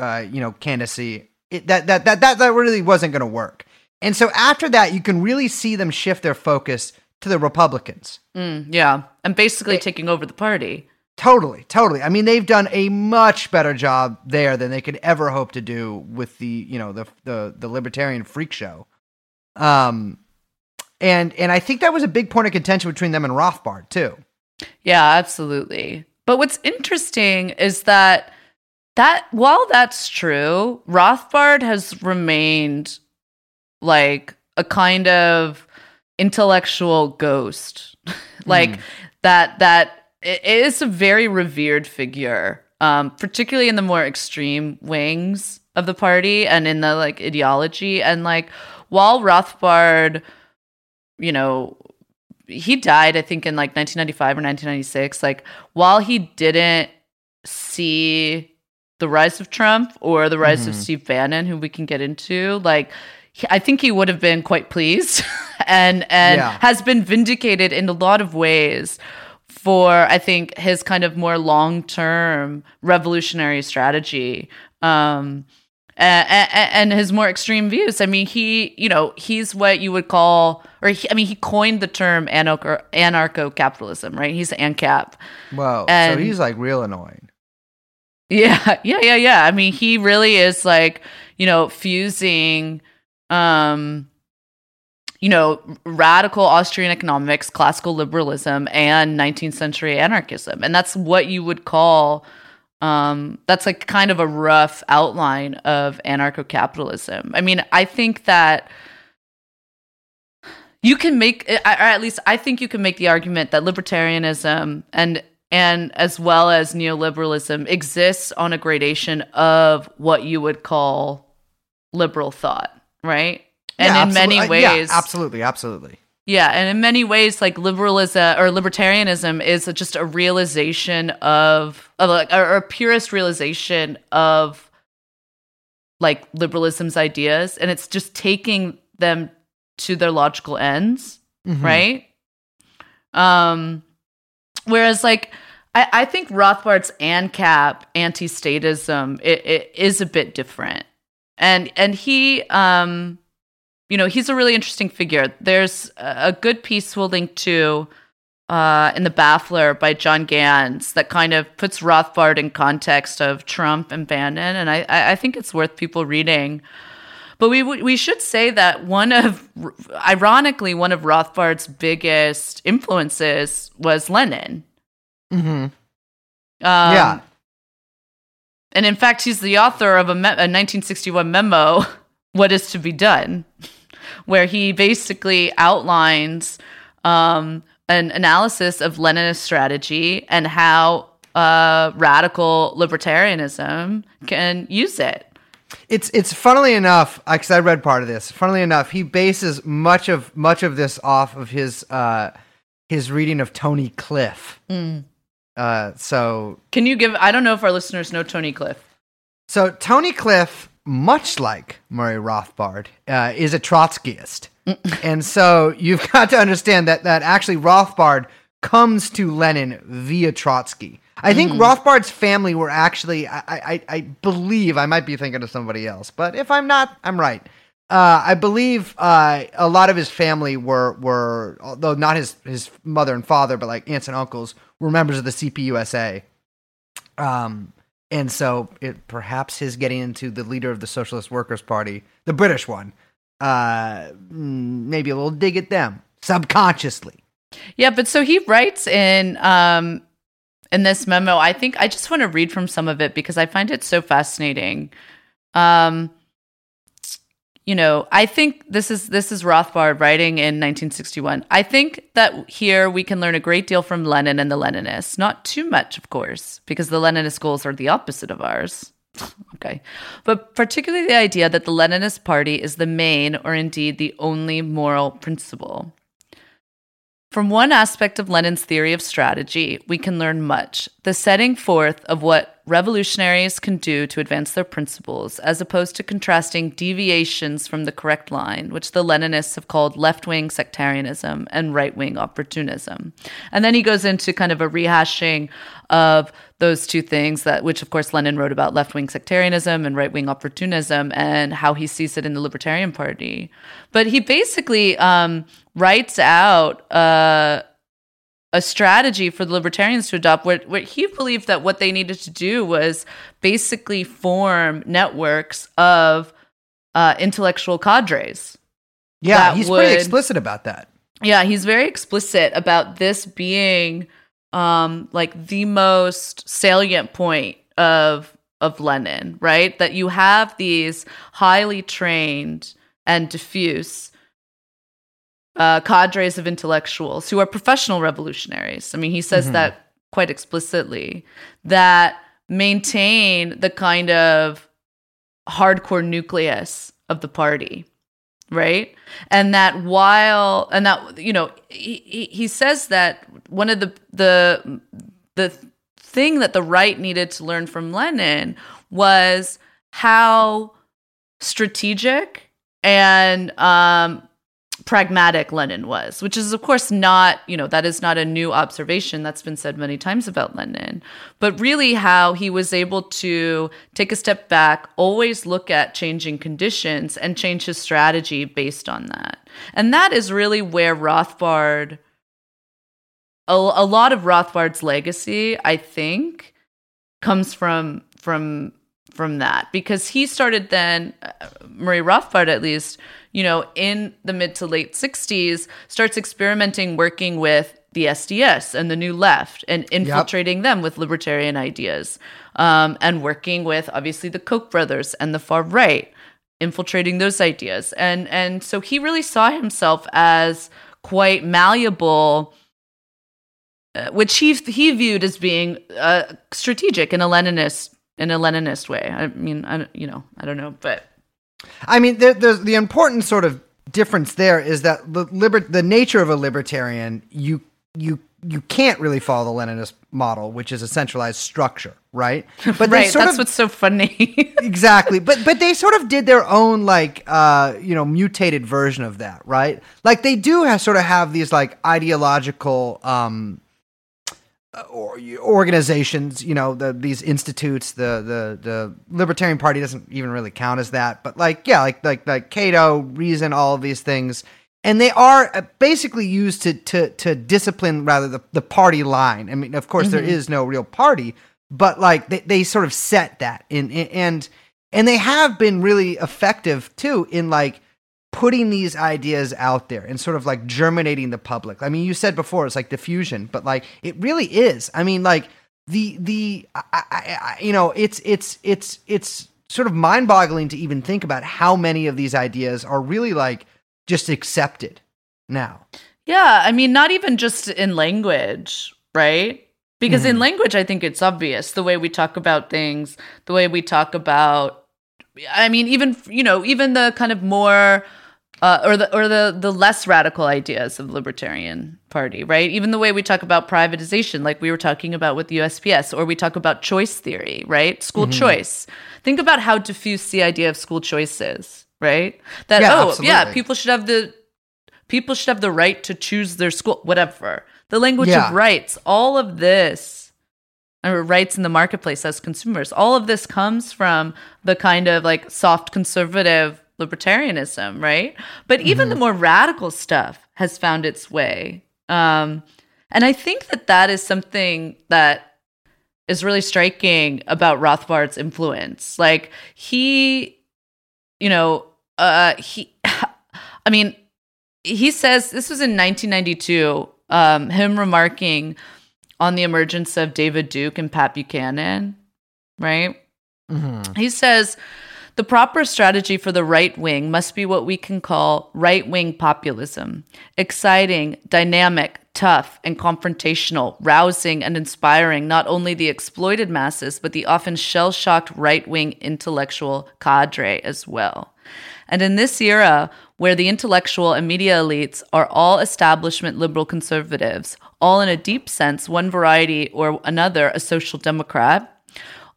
uh, you know, candidacy, it, that, that that that that really wasn't going to work. And so after that, you can really see them shift their focus to the Republicans. Mm, yeah, and basically taking over the party. Totally, totally. I mean, they've done a much better job there than they could ever hope to do with the, you know, the the the libertarian freak show. Um, and and I think that was a big point of contention between them and Rothbard too. Yeah, absolutely. But what's interesting is that that while that's true, Rothbard has remained like a kind of intellectual ghost. <laughs> like that that it is a very revered figure. Um, particularly in the more extreme wings of the party and in the like ideology. And like while Rothbard, you know, he died, I think, in like 1995 or 1996. Like, while he didn't see the rise of Trump or the rise of Steve Bannon, who we can get into, like, I think he would have been quite pleased <laughs> and and Yeah. has been vindicated in a lot of ways for I think his kind of more long term revolutionary strategy. Um, a- a- a- and his more extreme views. I mean, he, you know, he's what you would call, or he, I mean, he coined the term anarcho anarcho capitalism, right? He's ANCAP. Whoa! so he's like real annoying. Yeah, <laughs> yeah, yeah, yeah. I mean, he really is like, you know, fusing, um, you know, radical Austrian economics, classical liberalism, and 19th century anarchism, and that's what you would call. Um, that's like kind of a rough outline of anarcho capitalism. I mean, I think that you can make, or at least I think you can make the argument that libertarianism and and as well as neoliberalism exists on a gradation of what you would call liberal thought, right? And Yeah, in many absolute- uh, yeah, ways, absolutely, absolutely. yeah, and in many ways, like liberalism or libertarianism is just a realization of, of like, or a purist realization of like liberalism's ideas, and it's just taking them to their logical ends, Mhm. right? Um, whereas like I, I think Rothbard's ANCAP anti-statism it, it is a bit different, and and he um you know, he's a really interesting figure. There's a good piece we'll link to uh, in the Baffler by John Ganz that kind of puts Rothbard in context of Trump and Bannon, and I, I think it's worth people reading. But we we should say that one of, ironically, one of Rothbard's biggest influences was Lenin. Mhm. Um, yeah, And in fact, he's the author of a, me- a 1961 memo, <laughs> What is to be Done, where he basically outlines um, an analysis of Leninist strategy and how uh, radical libertarianism can use it. it's it's funnily enough because I read part of this. Funnily enough, he bases much of much of this off of his uh his reading of Tony Cliff. Uh, so Can you give? I don't know if our listeners know Tony Cliff. so Tony Cliff, much like Murray Rothbard, uh, is a Trotskyist, and so you've <laughs> got to understand that that actually Rothbard comes to Lenin via Trotsky. I think Rothbard's family were actually, I, I, I believe, I might be thinking of somebody else, but if I'm not, I'm right. Uh, I believe uh, a lot of his family were were, although not his his mother and father, but like aunts and uncles, were members of the CPUSA. Um, and so it perhaps his getting into the leader of the Socialist Workers Party, the British one, uh, mm, maybe a little dig at them subconsciously. Yeah, but so he writes in um in this memo. I think I just want to read from some of it because I find it so fascinating. Um you know, I think this is this is Rothbard writing in 1961. I think that here we can learn a great deal from Lenin and the Leninists. Not too much, of course, because the Leninist goals are the opposite of ours. <sighs> Okay. But particularly the idea that the Leninist party is the main or indeed the only moral principle. From one aspect of Lenin's theory of strategy, we can learn much the setting forth of what revolutionaries can do to advance their principles, as opposed to contrasting deviations from the correct line, which the Leninists have called left wing sectarianism and right wing opportunism. And then he goes into kind of a rehashing of those two things that which of course Lenin wrote about left-wing sectarianism and right-wing opportunism and how he sees it in the libertarian party but he basically um, writes out uh, a strategy for the libertarians to adopt where, where he believed that what they needed to do was basically form networks of uh, intellectual cadres Yeah, he's would- pretty explicit about that. yeah, he's very explicit about this being um like the most salient point of of Lenin, right? That you have these highly trained and diffuse uh, cadres of intellectuals who are professional revolutionaries. I mean, he says that quite explicitly that maintain the kind of hardcore nucleus of the party right and that while and that you know he, he he says that one of the the the thing that the right needed to learn from lenin was how strategic and um pragmatic lenin was which is of course not you know that is not a new observation that's been said many times about lenin but really how he was able to take a step back always look at changing conditions and change his strategy based on that. And that is really where rothbard a, a lot of rothbard's legacy i think comes from from from that because he started then uh, Murray Rothbard at least you know in the mid to late 60s starts experimenting working with the SDS and the New Left and infiltrating them with libertarian ideas um, and working with obviously the Koch brothers and the far right infiltrating those ideas. And and so he really saw himself as quite malleable uh, which he he viewed as being uh, strategic in a Leninist in a Leninist way. I mean, I you know, I don't know, but I mean, there, there's the important sort of difference there is that the liber- the nature of a libertarian, you you you can't really follow the Leninist model, which is a centralized structure, right? <laughs> But right, sort that's of what's so funny. <laughs> exactly but but they sort of did their own like uh you know mutated version of that right like they do have sort of have these like ideological um or organizations you know the these institutes the the the libertarian party doesn't even really count as that but like yeah like like like cato reason all of these things. And they are uh, basically used to to to discipline rather the, the party line. I mean of course there is no real party but like they, they sort of set that in, in and and they have been really effective too in like putting these ideas out there and sort of like germinating the public i mean you said before it's like diffusion but like it really is i mean like the the I, I, I, you know it's it's it's it's sort of mind-boggling to even think about how many of these ideas are really like just accepted now yeah, I mean, not even just in language, right? Because in mm-hmm. language, I think it's obvious the way we talk about things, the way we talk about. I mean, even you know, even the kind of more. Uh, or the or the the less radical ideas of the libertarian party, right? Even the way we talk about privatization, like we were talking about with the USPS, or we talk about choice theory, right? School choice. Think about how diffuse the idea of school choice is, right? That Yeah, oh yeah, people should have the people should have the right to choose their school, whatever. The language Yeah. of rights, all of this, or rights in the marketplace as consumers, all of this comes from the kind of like soft conservative libertarianism, right? But even the more radical stuff has found its way. Um, and I think that that is something that is really striking about Rothbard's influence. Like he, you know, uh, he, <laughs> I mean, he says this was in 1992. Um, him remarking on the emergence of David Duke and Pat Buchanan, right? He says the proper strategy for the right wing must be what we can call right wing populism exciting, dynamic, tough and confrontational, rousing and inspiring not only the exploited masses, but the often shell shocked right wing intellectual cadre as well. And in this era, where the intellectual and media elites are all establishment liberal conservatives, all in a deep sense, one variety or another, a social democrat,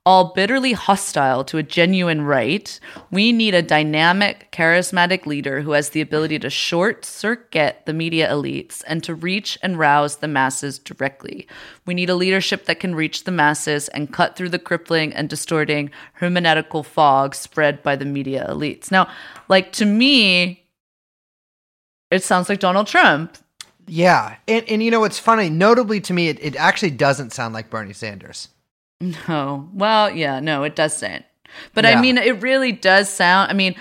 all bitterly hostile to a genuine right, we need a dynamic, charismatic leader who has the ability to short circuit the media elites and to reach and rouse the masses directly. We need a leadership that can reach the masses and cut through the crippling and distorting hermeneutical fog spread by the media elites. Now, like to me, it sounds like Donald Trump. Yeah, and and you know what's funny? Notably to me, it, it actually doesn't sound like Bernie Sanders. No. Well, yeah, no, it doesn't. But Yeah. I mean, it really does sound. I mean,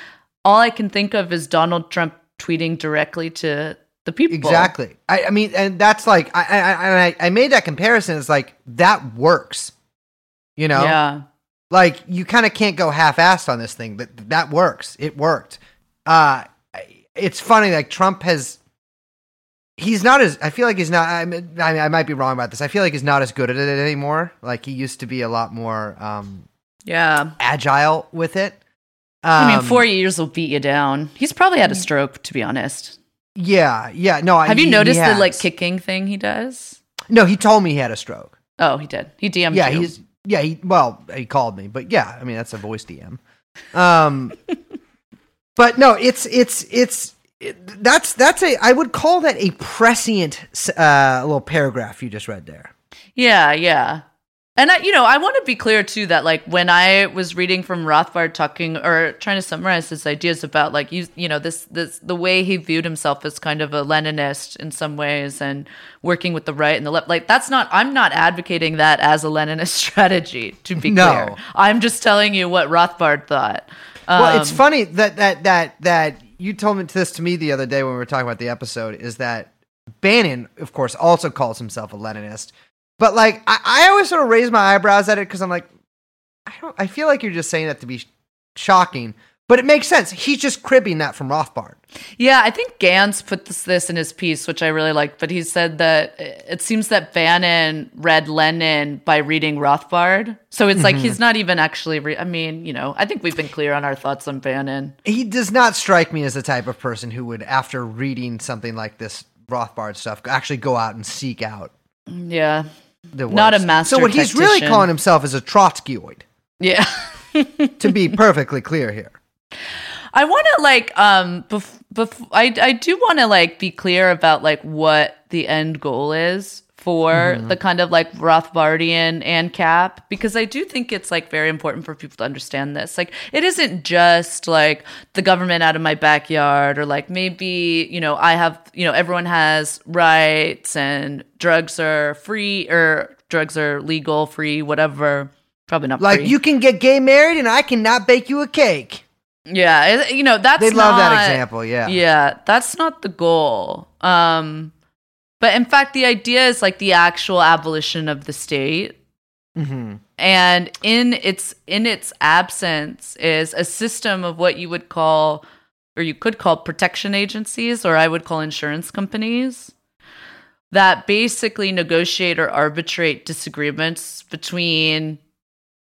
all I can think of is Donald Trump tweeting directly to the people. Exactly. I, I mean, and that's like I, I I I- made that comparison. It's like that works. You know, Yeah. like you kind of can't go half-assed on this thing. That that works. It worked. Uh, it's funny. Like Trump has. He's not as. I feel like he's not. I, mean, I might be wrong about this. I feel like he's not as good at it anymore. Like he used to be a lot more um, Yeah. agile with it. I mean, Um, four years will beat you down. He's probably had a stroke, to be honest. Yeah, yeah. No, I, Have you he- he noticed the like kicking thing he does? No, he told me he had a stroke. Oh, he did. He DM'd yeah, you. he's yeah. He well, he called me, but yeah, I mean that's a voice DM. Um, <laughs> but no, it's it's it's it, that's that's a I would call that a prescient uh, little paragraph you just read there. Yeah, yeah. And I, you know, I want to be clear too that like when I was reading from Rothbard talking or trying to summarize his ideas about like you, you know, this this the way he viewed himself as kind of a Leninist in some ways and working with the right and the left. Like that's not I'm not advocating that as a Leninist <laughs> strategy. To be No. clear, I'm just telling you what Rothbard thought. well, it's Um, funny that that that that you told me this to me the other day when we were talking about the episode is that Bannon, of course, also calls himself a Leninist. But like, I, I always sort of raise my eyebrows at it because I'm like, I don't. I feel like you're just saying that to be sh- shocking, but it makes sense. He's just cribbing that from Rothbard. Yeah, I think Ganz put this, this in his piece, which I really liked. But he said that it seems that Bannon read Lenin by reading Rothbard. So it's like he's mm-hmm. not even actually. Re- I mean, you know, I think we've been clear on our thoughts on Bannon. He does not strike me as the type of person who would, after reading something like this Rothbard stuff, actually go out and seek out Yeah, Not a master So what he's really calling himself is a Trotskyoid. yeah. To be <laughs> perfectly clear here. I want to like um bef- bef- I I do want to like be clear about like what the end goal is for the kind of like Rothbardian ANCAP because I do think it's like very important for people to understand this. Like it isn't just like the government out of my backyard or like maybe, you know, I have, you know, everyone has rights and drugs are free or drugs are legal, free, whatever. Probably not Like free. you can get gay married and I cannot bake you a cake. Yeah, you know, that's They love that example, yeah. Yeah, that's not the goal. Um but in fact the idea is like the actual abolition of the state hmm and in its in its absence is a system of what you would call or you could call protection agencies or I would call insurance companies that basically negotiate or arbitrate disagreements between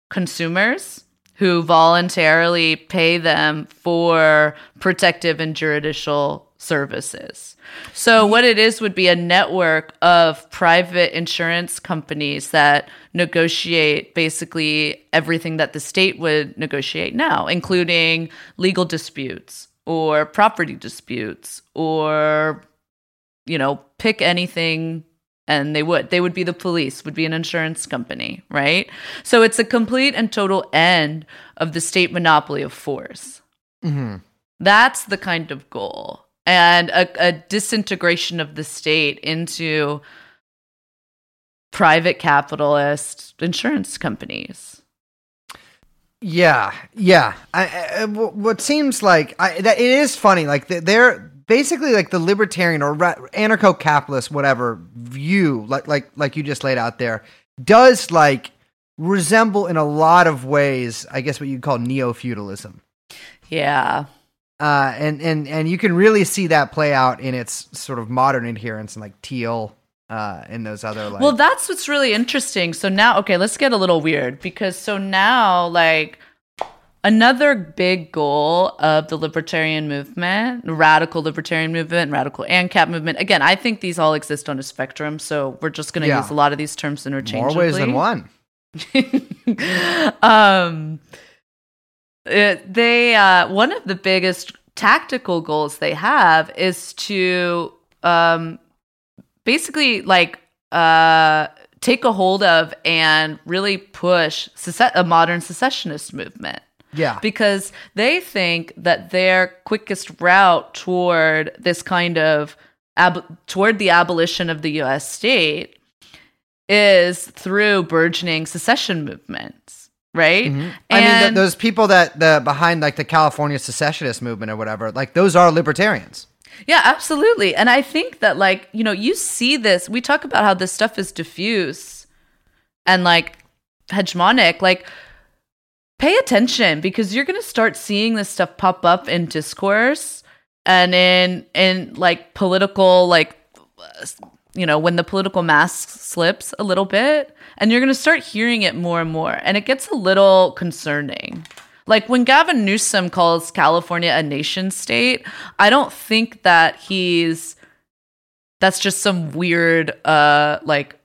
consumers who voluntarily pay them for protective and judicial services. So what it is would be a network of private insurance companies that negotiate basically everything that the state would negotiate now, including legal disputes or property disputes or you know, pick anything and they would. They would be the police, would be an insurance company, right? So it's a complete and total end of the state monopoly of force. hmm That's the kind of goal. And a, a disintegration of the state into private capitalist insurance companies. Yeah, yeah. I, I, what seems like I, that it is funny. Like they're basically like the libertarian or ra- anarcho-capitalist, whatever view, like like like you just laid out there, does like resemble in a lot of ways. I guess what you'd call neo-feudalism. Yeah. Uh, and and and you can really see that play out in its sort of modern adherence and like Thiel uh, in those other like. Well, that's what's really interesting. So now, okay, let's get a little weird because so now, like, another big goal of the libertarian movement, radical libertarian movement, radical ANCAP movement. Again, I think these all exist on a spectrum, so we're just going to Yeah. use a lot of these terms interchangeably. more ways than one. <laughs> um, it- they uh, one of the biggest tactical goals they have is to um, basically like uh, take a hold of and really push sece- a modern secessionist movement Yeah. because they think that their quickest route toward this kind of ab- toward the abolition of the U.S. state is through burgeoning secession movements, right? Mm-hmm. I mean, th- those people that the behind like the California secessionist movement or whatever, like those are libertarians. Yeah, absolutely. And I think that like, you know, you see this, we talk about how this stuff is diffuse and like hegemonic, like pay attention because you're going to start seeing this stuff pop up in discourse and in in like political like you know, when the political mask slips a little bit and you're going to start hearing it more and more and it gets a little concerning. Like when Gavin Newsom calls California a nation state, I don't think that he's that's just some weird uh like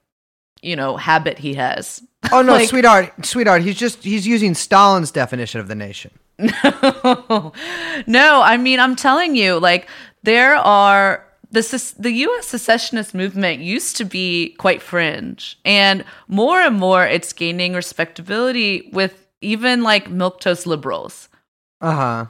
you know habit he has. Oh no, <laughs> Like- sweetheart, sweetheart. He's just he's using Stalin's definition of the nation. no, <laughs> No, I mean I'm telling you, like there are the the U.S. secessionist movement used to be quite fringe, and more and more it's gaining respectability with even like milquetoast liberals. Uh huh.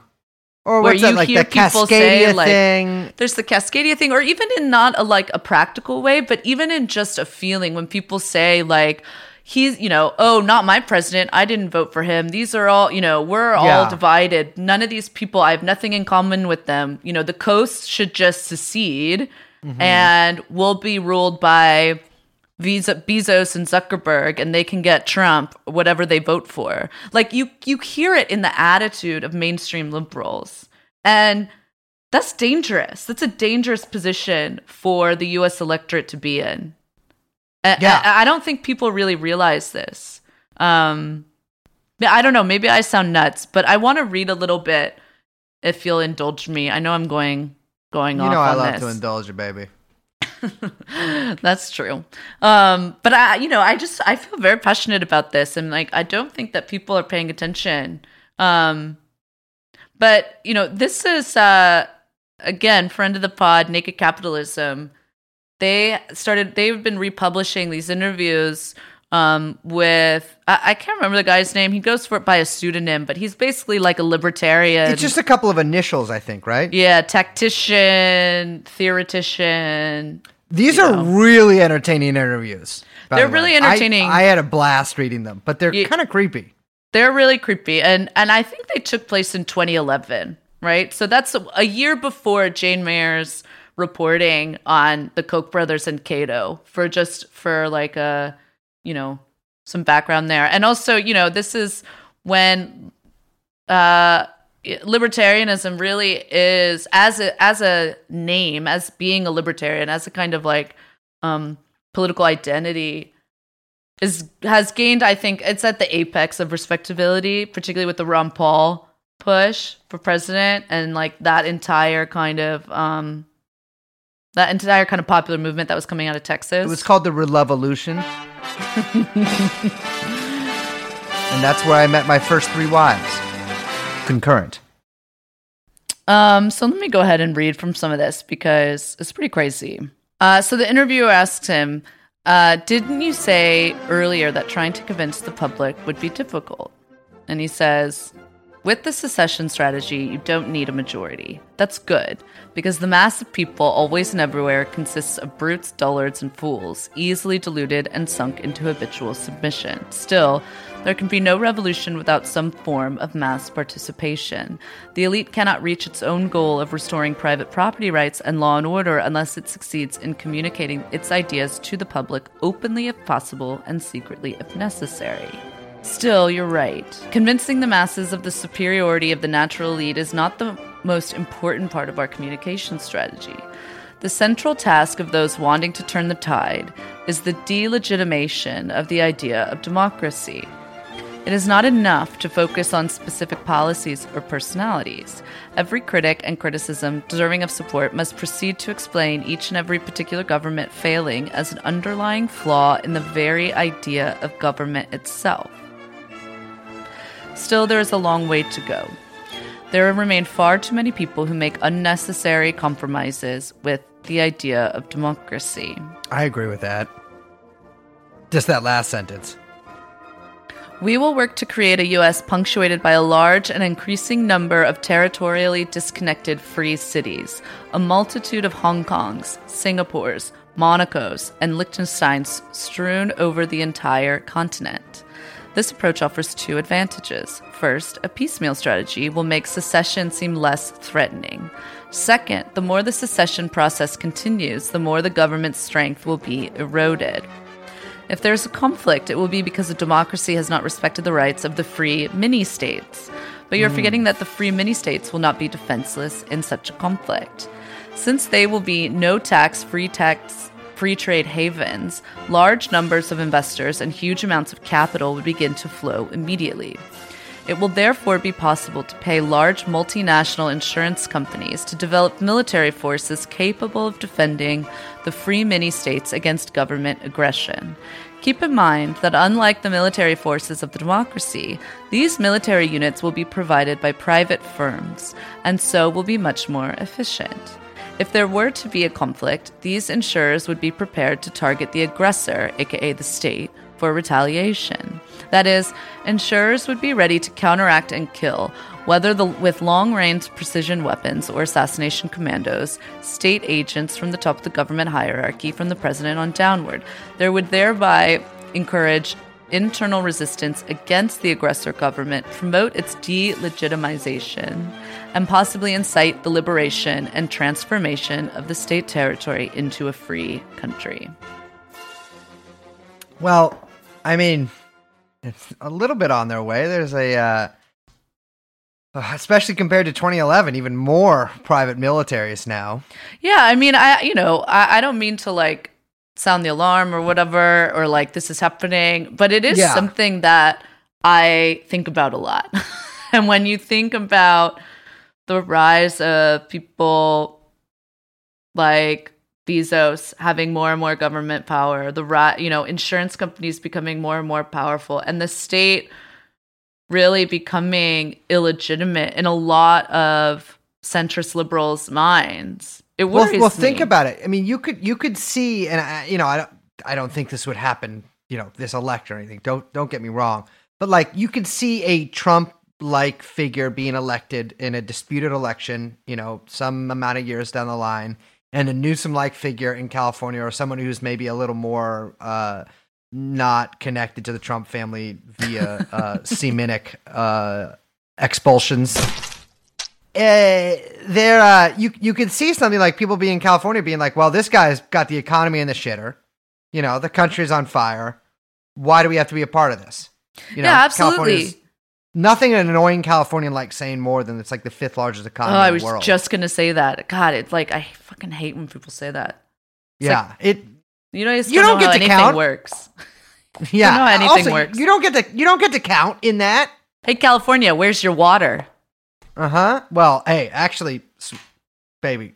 Or Where what's that you like hear the people say, Cascadia like- thing? There's the Cascadia thing, or even in not a like a practical way, but even in just a feeling when people say like he's you know oh not my president. I didn't vote for him. These are all you know we're all Yeah. divided. None of these people i have nothing in common with them. You know the coast should just secede mm-hmm. and we'll be ruled by Bezos and Zuckerberg, and they can get Trump, whatever they vote for. Like you, you hear it in the attitude of mainstream liberals, and that's dangerous. That's a dangerous position for the U.S. electorate to be in. Yeah. I, I don't think people really realize this. Um, I don't know. Maybe I sound nuts, but I want to read a little bit. If you'll indulge me, I know I'm going going You off know I love this. to indulge you, baby. <laughs> That's true. Um, but I, you know, I just I feel very passionate about this, and like I don't think that people are paying attention. Um, but you know, this is uh, again, friend of the pod, Naked Capitalism. They started. They've been republishing these interviews um, with I, I can't remember the guy's name. He goes for it by a pseudonym, but he's basically like a libertarian. It's just a couple of initials, I think, right? yeah, tactician, theoretician, These are know. really entertaining interviews. They're the really I- entertaining. I, had a blast reading them, but they're Yeah. kind of creepy. They're really creepy, and and I think they took place in 2011, right? So that's a, a year before Jane Mayer's reporting on the Koch brothers and Cato for just for like a you know some background there, and also you know this is when uh libertarianism really is as a as a name as being a libertarian as a kind of like um political identity is has gained i think it's at the apex of respectability particularly with the ron paul push for president and like that entire kind of um that entire kind of popular movement that was coming out of texas It was called the Revolution. <laughs> and that's where I met my first three wives. Concurrent. Um, so let me go ahead and read from some of this because it's pretty crazy. Uh, so the interviewer asks him, uh, Didn't you say earlier that trying to convince the public would be difficult? And he says, With the secession strategy, you don't need a majority. That's good, because the mass of people, always and everywhere, consists of brutes, dullards, and fools, easily deluded and sunk into habitual submission. Still, there can be no revolution without some form of mass participation. The elite cannot reach its own goal of restoring private property rights and law and order unless it succeeds in communicating its ideas to the public openly if possible and secretly if necessary. Still, you're right. Convincing the masses of the superiority of the natural elite is not the most important part of our communication strategy. The central task of those wanting to turn the tide is the delegitimation of the idea of democracy. It is not enough to focus on specific policies or personalities. Every critic and criticism deserving of support must proceed to explain each and every particular government failing as an underlying flaw in the very idea of government itself. Still, there is a long way to go. There remain far too many people who make unnecessary compromises with the idea of democracy. I agree with that. Just that last sentence. We will work to create a U.S. punctuated by a large and increasing number of territorially disconnected free cities, a multitude of Hong Kongs, Singapores, Monacos, and Liechtensteins strewn over the entire continent. This approach offers two advantages. First, a piecemeal strategy will make secession seem less threatening. Second, the more the secession process continues, the more the government's strength will be eroded. If there's a conflict, it will be because a democracy has not respected the rights of the free mini states. But you're mm. forgetting that the free mini states will not be defenseless in such a conflict. Since they will be no tax, free tax, free trade havens, large numbers of investors and huge amounts of capital would begin to flow immediately. It will therefore be possible to pay large multinational insurance companies to develop military forces capable of defending the free mini states against government aggression. Keep in mind that unlike the military forces of the democracy, these military units will be provided by private firms and so will be much more efficient. If there were to be a conflict, these insurers would be prepared to target the aggressor, aka the state, for retaliation. That is, insurers would be ready to counteract and kill, whether the, with long range precision weapons or assassination commandos, state agents from the top of the government hierarchy, from the president on downward. There would thereby encourage internal resistance against the aggressor government, promote its delegitimization, and possibly incite the liberation and transformation of the state territory into a free country. Well, I mean, it's a little bit on their way. There's a, uh, <sighs> especially compared to 2011, even more private militaries now. Yeah, I mean, I you know, I, I don't mean to like sound the alarm or whatever, or like this is happening, but it is Yeah. something that I think about a lot. <laughs> and when you think about the rise of people like Bezos having more and more government power, the you know, insurance companies becoming more and more powerful, and the state really becoming illegitimate in a lot of centrist liberals' minds. It Well, worries well, think me. about it. I mean, you could you could see, and I, you know, I don't I don't think this would happen. You know, this election or anything. Don't don't get me wrong, but like you could see a Trump like figure being elected in a disputed election. You know, some amount of years down the line, and a Newsom like figure in California, or someone who's maybe a little more. uh not connected to the Trump family via uh, <laughs> Seminic uh, expulsions uh, there uh, you you could see something like people being in California being like, well, this guy's got the economy in the shitter. You know, the country's on fire. Why do we have to be a part of this? You know, yeah, absolutely. Nothing an annoying Californian like saying more than it's like the fifth largest Oh, economy I in was the world. just gonna say that. God, it's like I fucking hate when people say that. it's yeah, it You just You don't, don't know get how to anything count. works. <laughs> yeah. know anything also, works. You don't get to you don't get to count in that. Hey, California, where's your water? Uh huh. Well, hey, actually, baby,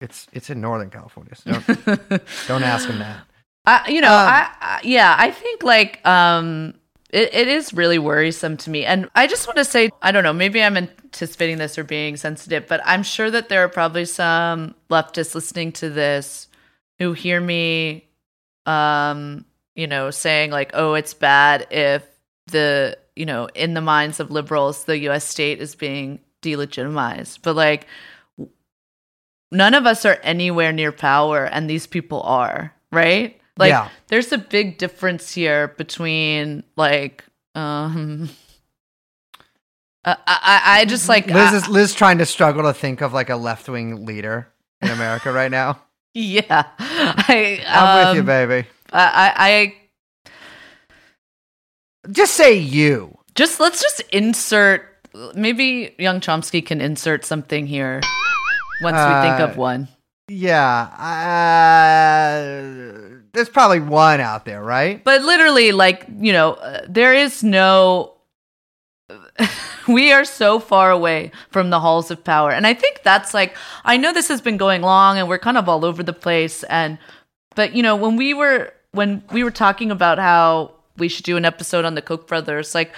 it's it's in Northern California. So don't <laughs> don't ask him that. I, you know, Um, I, I yeah, I think like um, it, it is really worrisome to me, and I just want to say, I don't know, maybe I'm anticipating this or being sensitive, but I'm sure that there are probably some leftists listening to this who hear me, um, you know, saying like, oh, it's bad if the you know, in the minds of liberals, the U.S. state is being delegitimized, but like. None of us are anywhere near power, and these people are, right? Like, Yeah. there's a big difference here between like um I I, I just like Liz I- is Liz trying to struggle to think of like a left wing leader in America right now. Yeah <laughs> I I'm with you, um, baby. I, I Just say you. just let's just insert maybe young Chomsky can insert something here once we think Uh, of one Yeah, uh, there's probably one out there, right? But literally, like, you know, uh, there is no. <laughs> we are so far away from the halls of power. And I think that's like, I know this has been going long and we're kind of all over the place. And, but, you know, when we were, when we were talking about how we should do an episode on the Koch brothers, like,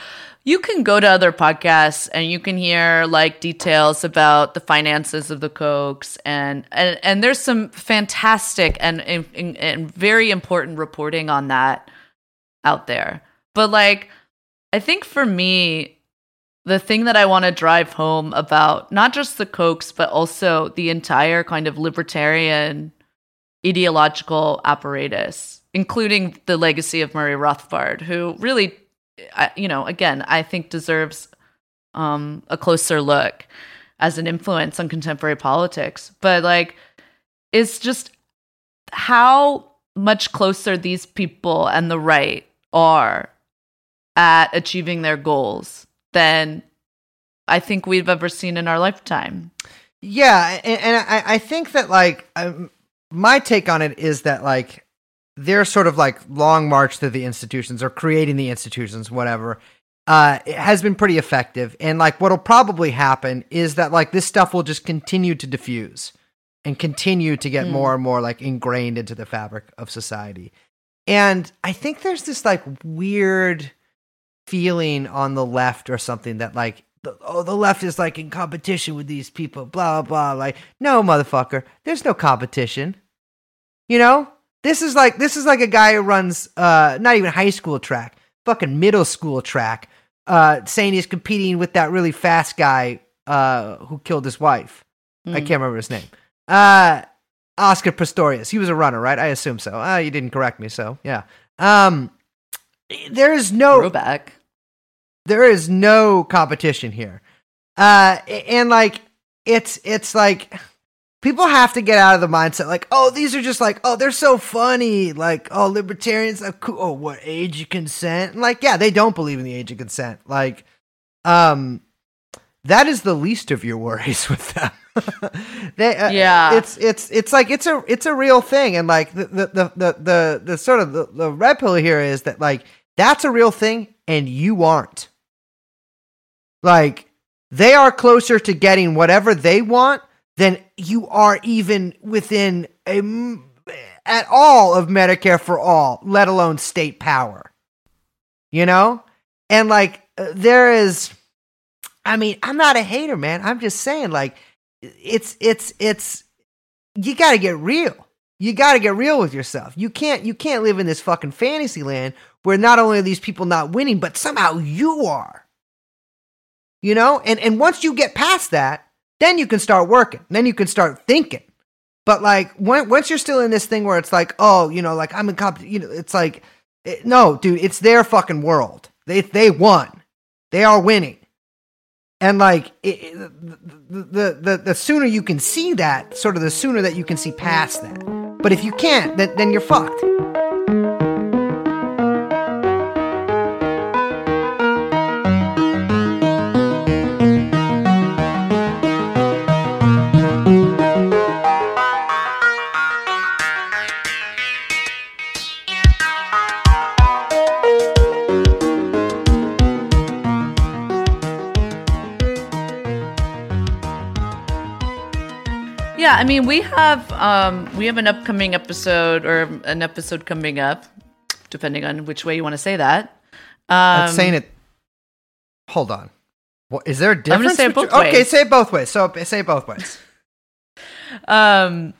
you can go to other podcasts and you can hear like details about the finances of the Kochs and and, and there's some fantastic and, and and very important reporting on that out there. But like I think for me the thing that I want to drive home about not just the Kochs but also the entire kind of libertarian ideological apparatus including the legacy of Murray Rothbard who really you know, again, I think deserves um, a closer look as an influence on contemporary politics. But like, it's just how much closer these people and the right are at achieving their goals than I think we've ever seen in our lifetime. Yeah, and, and I, I think that like um, my take on it is that like their sort of like long march through the institutions or creating the institutions, whatever, uh, it has been pretty effective. And like what'll probably happen is that like this stuff will just continue to diffuse and continue to get Mm. more and more like ingrained into the fabric of society. And I think there's this like weird feeling on the left or something that like the, oh the left is like in competition with these people blah blah blah like no motherfucker there's no competition you know this is like this is like a guy who runs uh not even high school track fucking middle school track uh saying he's competing with that really fast guy uh who killed his wife I Mm. can't remember his name. Uh, Oscar Pistorius. He was a runner, right? I assume so. Uh, you didn't correct me, so yeah. Um, there is no Throwback. There is no competition here. Uh, and like it's it's like people have to get out of the mindset like, oh, these are just like, oh, they're so funny. Like, oh, libertarians are cool. Oh, what age of consent? And like, yeah, they don't believe in the age of consent. Like, um, that is the least of your worries <laughs> with them. they, uh, Yeah. it's it's it's like it's a it's a real thing, and like the the the the, the, the sort of the, the red pill here is that like that's a real thing, and you aren't. Like they are closer to getting whatever they want than you are even within a at all of Medicare for all, let alone state power. You know? And like uh, there is I mean, I'm not a hater, man. I'm just saying like it's it's it's you got to get real. You got to get real with yourself. You can't you can't live in this fucking fantasy land where not only are these people not winning, but somehow you are. You know? And and once you get past that, then you can start working. Then you can start thinking. But like when, once you're still in this thing where it's like, oh, you know, like I'm in comp, you know, it's like, it, no, dude, it's their fucking world. They they won. They are winning. And like it- the, the the the sooner you can see that, sort of the sooner that you can see past that. But if you can't, then then you're fucked. I mean, we have um, we have an upcoming episode or an episode coming up, depending on which way you want to say that. Um, That's saying it. Hold on. What is there a difference? gonna say it both Okay, ways. say it both ways. So say it both ways. <laughs> um,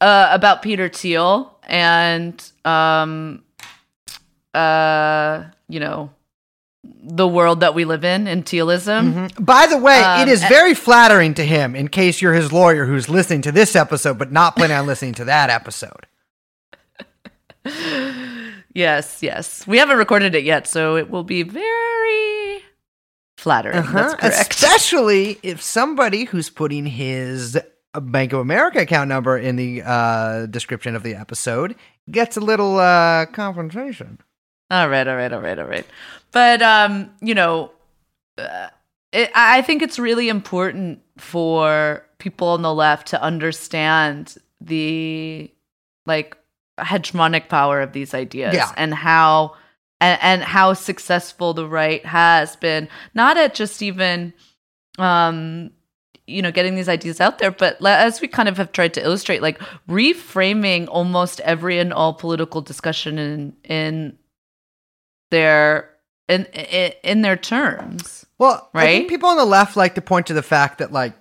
uh, about Peter Thiel and um, uh, you know, the world that we live in in Thielism. Mhm. By the way, Um, it is very flattering to him. In case you're his lawyer who's listening to this episode but not planning on listening to that episode. <laughs> Yes, yes. We haven't recorded it yet, so it will be very flattering. That's Uh-huh. correct. Especially if somebody who's putting his Bank of America account number in the uh, description of the episode gets a little uh, confrontation. All right, all right, all right, all right. But um, you know, uh, it, I think it's really important for people on the left to understand the like hegemonic power of these ideas Yeah. and how and, and how successful the right has been not at just even um you know getting these ideas out there but as we kind of have tried to illustrate like reframing almost every and all political discussion in in their in in, in their terms Well, I think Right? people on the left like to point to the fact that like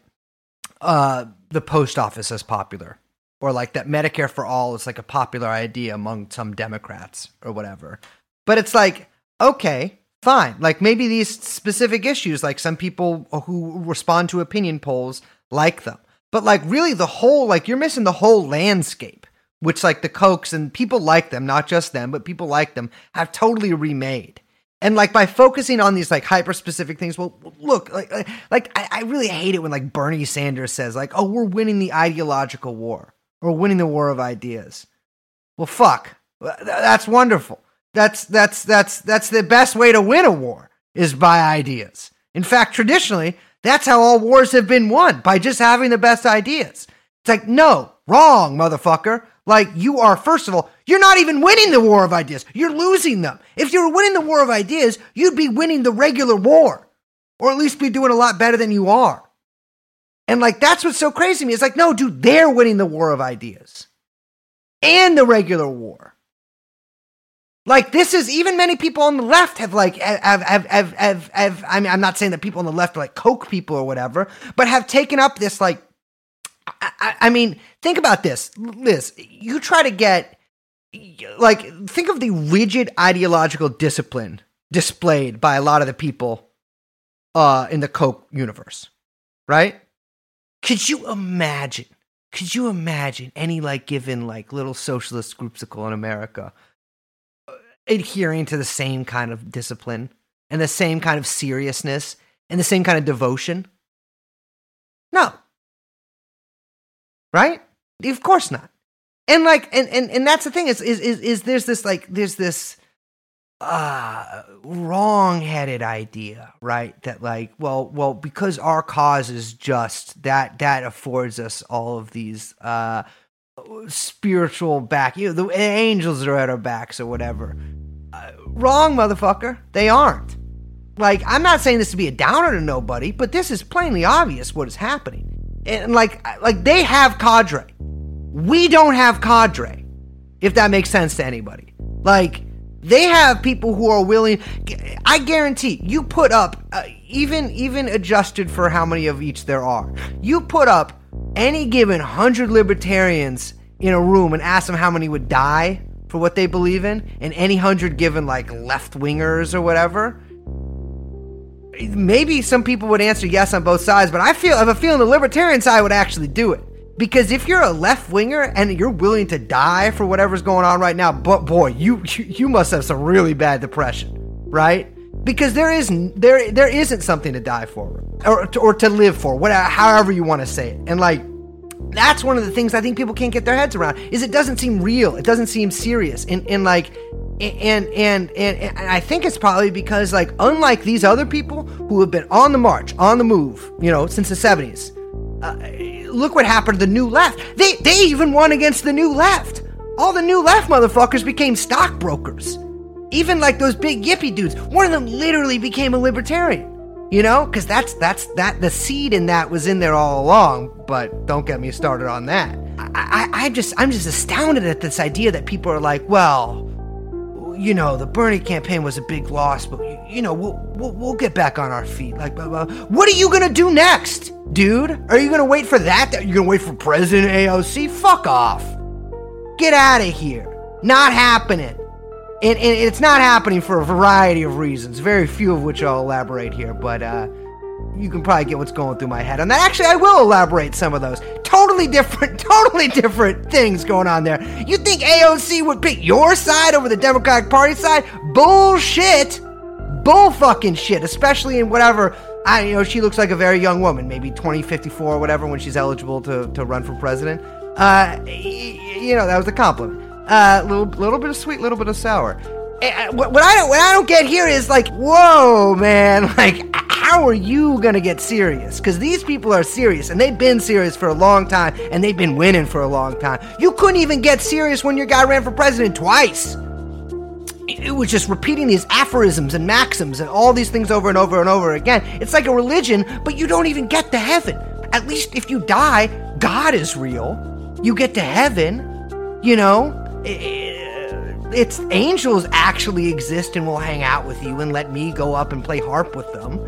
uh, the post office is popular, or like that Medicare for all is like a popular idea among some Democrats or whatever. But it's like okay, fine. Like maybe these specific issues, like some people who respond to opinion polls like them, but like really the whole like you're missing the whole landscape. Which like the Kochs and people like them, not just them, but people like them, have totally remade. And like by focusing on these like hyper specific things, well, look, like, like- I, I really hate it when like Bernie Sanders says like, "Oh, we're winning the ideological war, or winning the war of ideas." Well, fuck, that's wonderful. That's that's that's that's the best way to win a war is by ideas. In fact, traditionally, that's how all wars have been won by just having the best ideas. It's like, no, wrong, motherfucker. Like, you are, first of all, you're not even winning the war of ideas. You're losing them. If you were winning the war of ideas, you'd be winning the regular war, or at least be doing a lot better than you are. And like, that's what's so crazy to me. It's like, no, dude, they're winning the war of ideas and the regular war. Like this is even many people on the left have like have have have have, have I mean I'm not saying that people on the left are like Koch people or whatever, but have taken up this like I, I, mean think about this, Liz. You try to get like think of the rigid ideological discipline displayed by a lot of the people uh in the Koch universe, right? Could you imagine? Could you imagine any like given like little socialist groupsicle in America uh, adhering to the same kind of discipline and the same kind of seriousness and the same kind of devotion? No. Right? Of course not. And like and and, and that's the thing is, is is is there's this like there's this uh wrong-headed idea right? That like well well because our cause is just that that affords us all of these uh spiritual back you know the angels are at our backs or whatever. Uh, wrong motherfucker. They aren't. Like i'm not saying this to be a downer to nobody but this is plainly obvious what is happening and like like they have cadre. We don't have cadre if that makes sense to anybody. Like they have people who are willing i guarantee you put up uh, even even adjusted for how many of each there are you put up any given 100 libertarians in a room and ask them how many would die for what they believe in and any 100 given like left wingers or whatever maybe some people would answer yes on both sides, but I feel I have a feeling the libertarian side would actually do it. Because if you're a left winger and you're willing to die for whatever's going on right now, but boy, you you, you must have some really bad depression, right? Because there is there there isn't something to die for or to, or to live for, whatever however you want to say it. And like that's one of the things I think people can't get their heads around is it doesn't seem real. It doesn't seem serious. And and like and and and, and I think it's probably because like unlike these other people who have been on the march, on the move, you know, since the 70s. Uh, look what happened to the new left. They they even won against the new left. All the new left motherfuckers became stockbrokers. Even like those big yippy dudes. One of them literally became a libertarian. You know, because that's that's that the seed in that was in there all along. But don't get me started on that. I, I, I just I'm just astounded at this idea that people are like, well, you know, the Bernie campaign was a big loss, but you, know, we'll, we'll we'll get back on our feet. Like, blah, blah. what are you gonna do next, dude? Are you gonna wait for that? You're you gonna wait for President AOC? Fuck off. Get out of here. Not happening. And, and it's not happening for a variety of reasons, very few of which I'll elaborate here, but uh, you can probably get what's going through my head on that. Actually, I will elaborate some of those. Totally different, <laughs> totally different things going on there. You think AOC would pick your side over the Democratic Party side? Bullshit. Bull fucking shit, especially in whatever. I you know she looks like a very young woman, maybe 2054 or whatever when she's eligible to, to run for president. Uh, you know, that was a compliment. Uh, little little bit of sweet, little bit of sour. Eh, eh, What, what I don't what I don't get here is like, whoa, man, <laughs> like how are you to get serious? Because these people are serious and they've been serious for a long time and they've been winning for a long time. You couldn't even get serious when your guy ran for president twice. It was just repeating these aphorisms and maxims and all these things over and over and over again. It's like a religion, but you don't even get to heaven. At least if you die, God is real. You get to heaven, you know? Eh, eh, It's angels actually exist and will hang out with you and let me go up and play harp with them.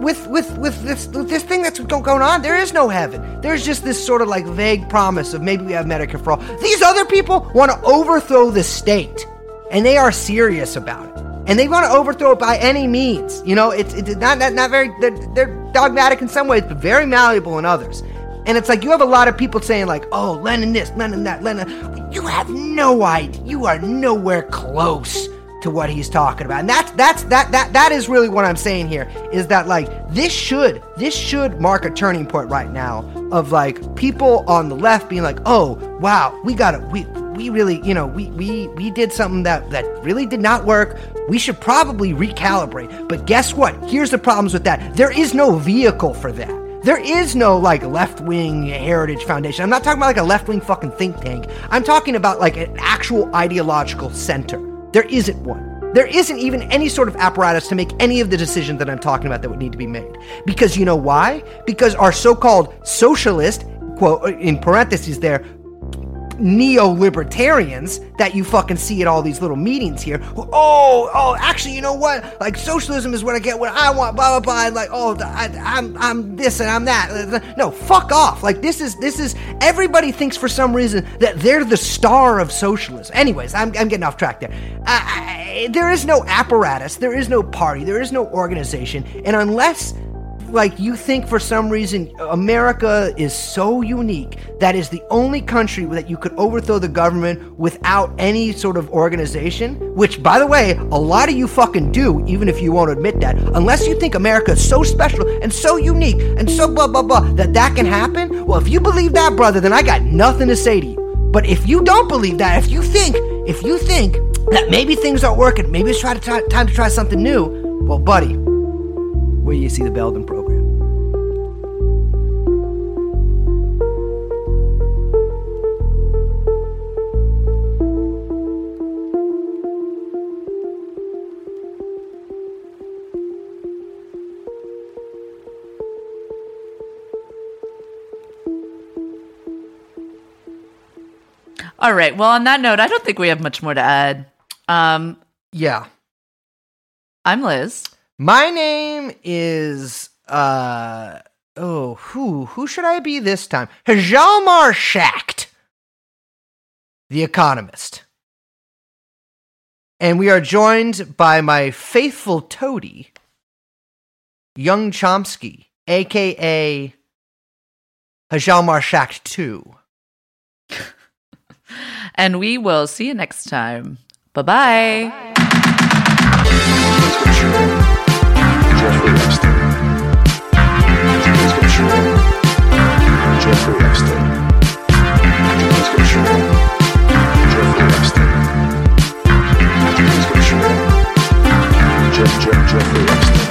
With with with this with this thing that's going on, there is no heaven. There's just this sort of like vague promise of maybe we have Medicare for all. These other people want to overthrow the state, and they are serious about it. And they want to overthrow it by any means. You know, it's, it's not, not not very. They're, they're dogmatic in some ways, but very malleable in others. And it's like you have a lot of people saying like, "Oh, Lenin this, Lenin that, Lenin." You have no idea. You are nowhere close to what he's talking about. And that's that's that that that is really what I'm saying here is that like this should this should mark a turning point right now of like people on the left being like, "Oh, wow, we got it. We we really, you know, we we we did something that that really did not work. We should probably recalibrate." But guess what? Here's the problems with that. There is no vehicle for that. There is no like left wing heritage foundation. I'm not talking about like a left wing fucking think tank. I'm talking about like an actual ideological center. There isn't one. There isn't even any sort of apparatus to make any of the decisions that I'm talking about that would need to be made. Because you know why? Because our so called socialist, quote, in parentheses there, neo-libertarians that you fucking see at all these little meetings here. who, Oh, oh, actually, you know what? Like socialism is what I get what I want. Blah blah blah. Like, oh, I, I'm I'm this and I'm that. No, fuck off. Like this is this is everybody thinks for some reason that they're the star of socialism. Anyways, I'm I'm getting off track there. I, I, there is no apparatus. There is no party. There is no organization. And unless like you think for some reason America is so unique that is the only country that you could overthrow the government without any sort of organization, which by the way, a lot of you fucking do, even if you won't admit that. Unless you think America is so special and so unique and so blah blah blah that that can happen, well, if you believe that, brother, then I got nothing to say to you. But if you don't believe that, if you think, if you think that maybe things aren't working, maybe it's try to try, time to try something new, well, buddy, where you see the Belden program? All right. Well, on that note, I don't think we have much more to add. Um, Yeah. I'm Liz. My name is uh oh who who should I be this time? Hjalmar Schacht, the economist. And we are joined by my faithful toady, Young Chomsky, aka Hjalmar Schacht 2. <laughs> And we will see you next time. Jeff, Jeff, Jeffrey Epstein.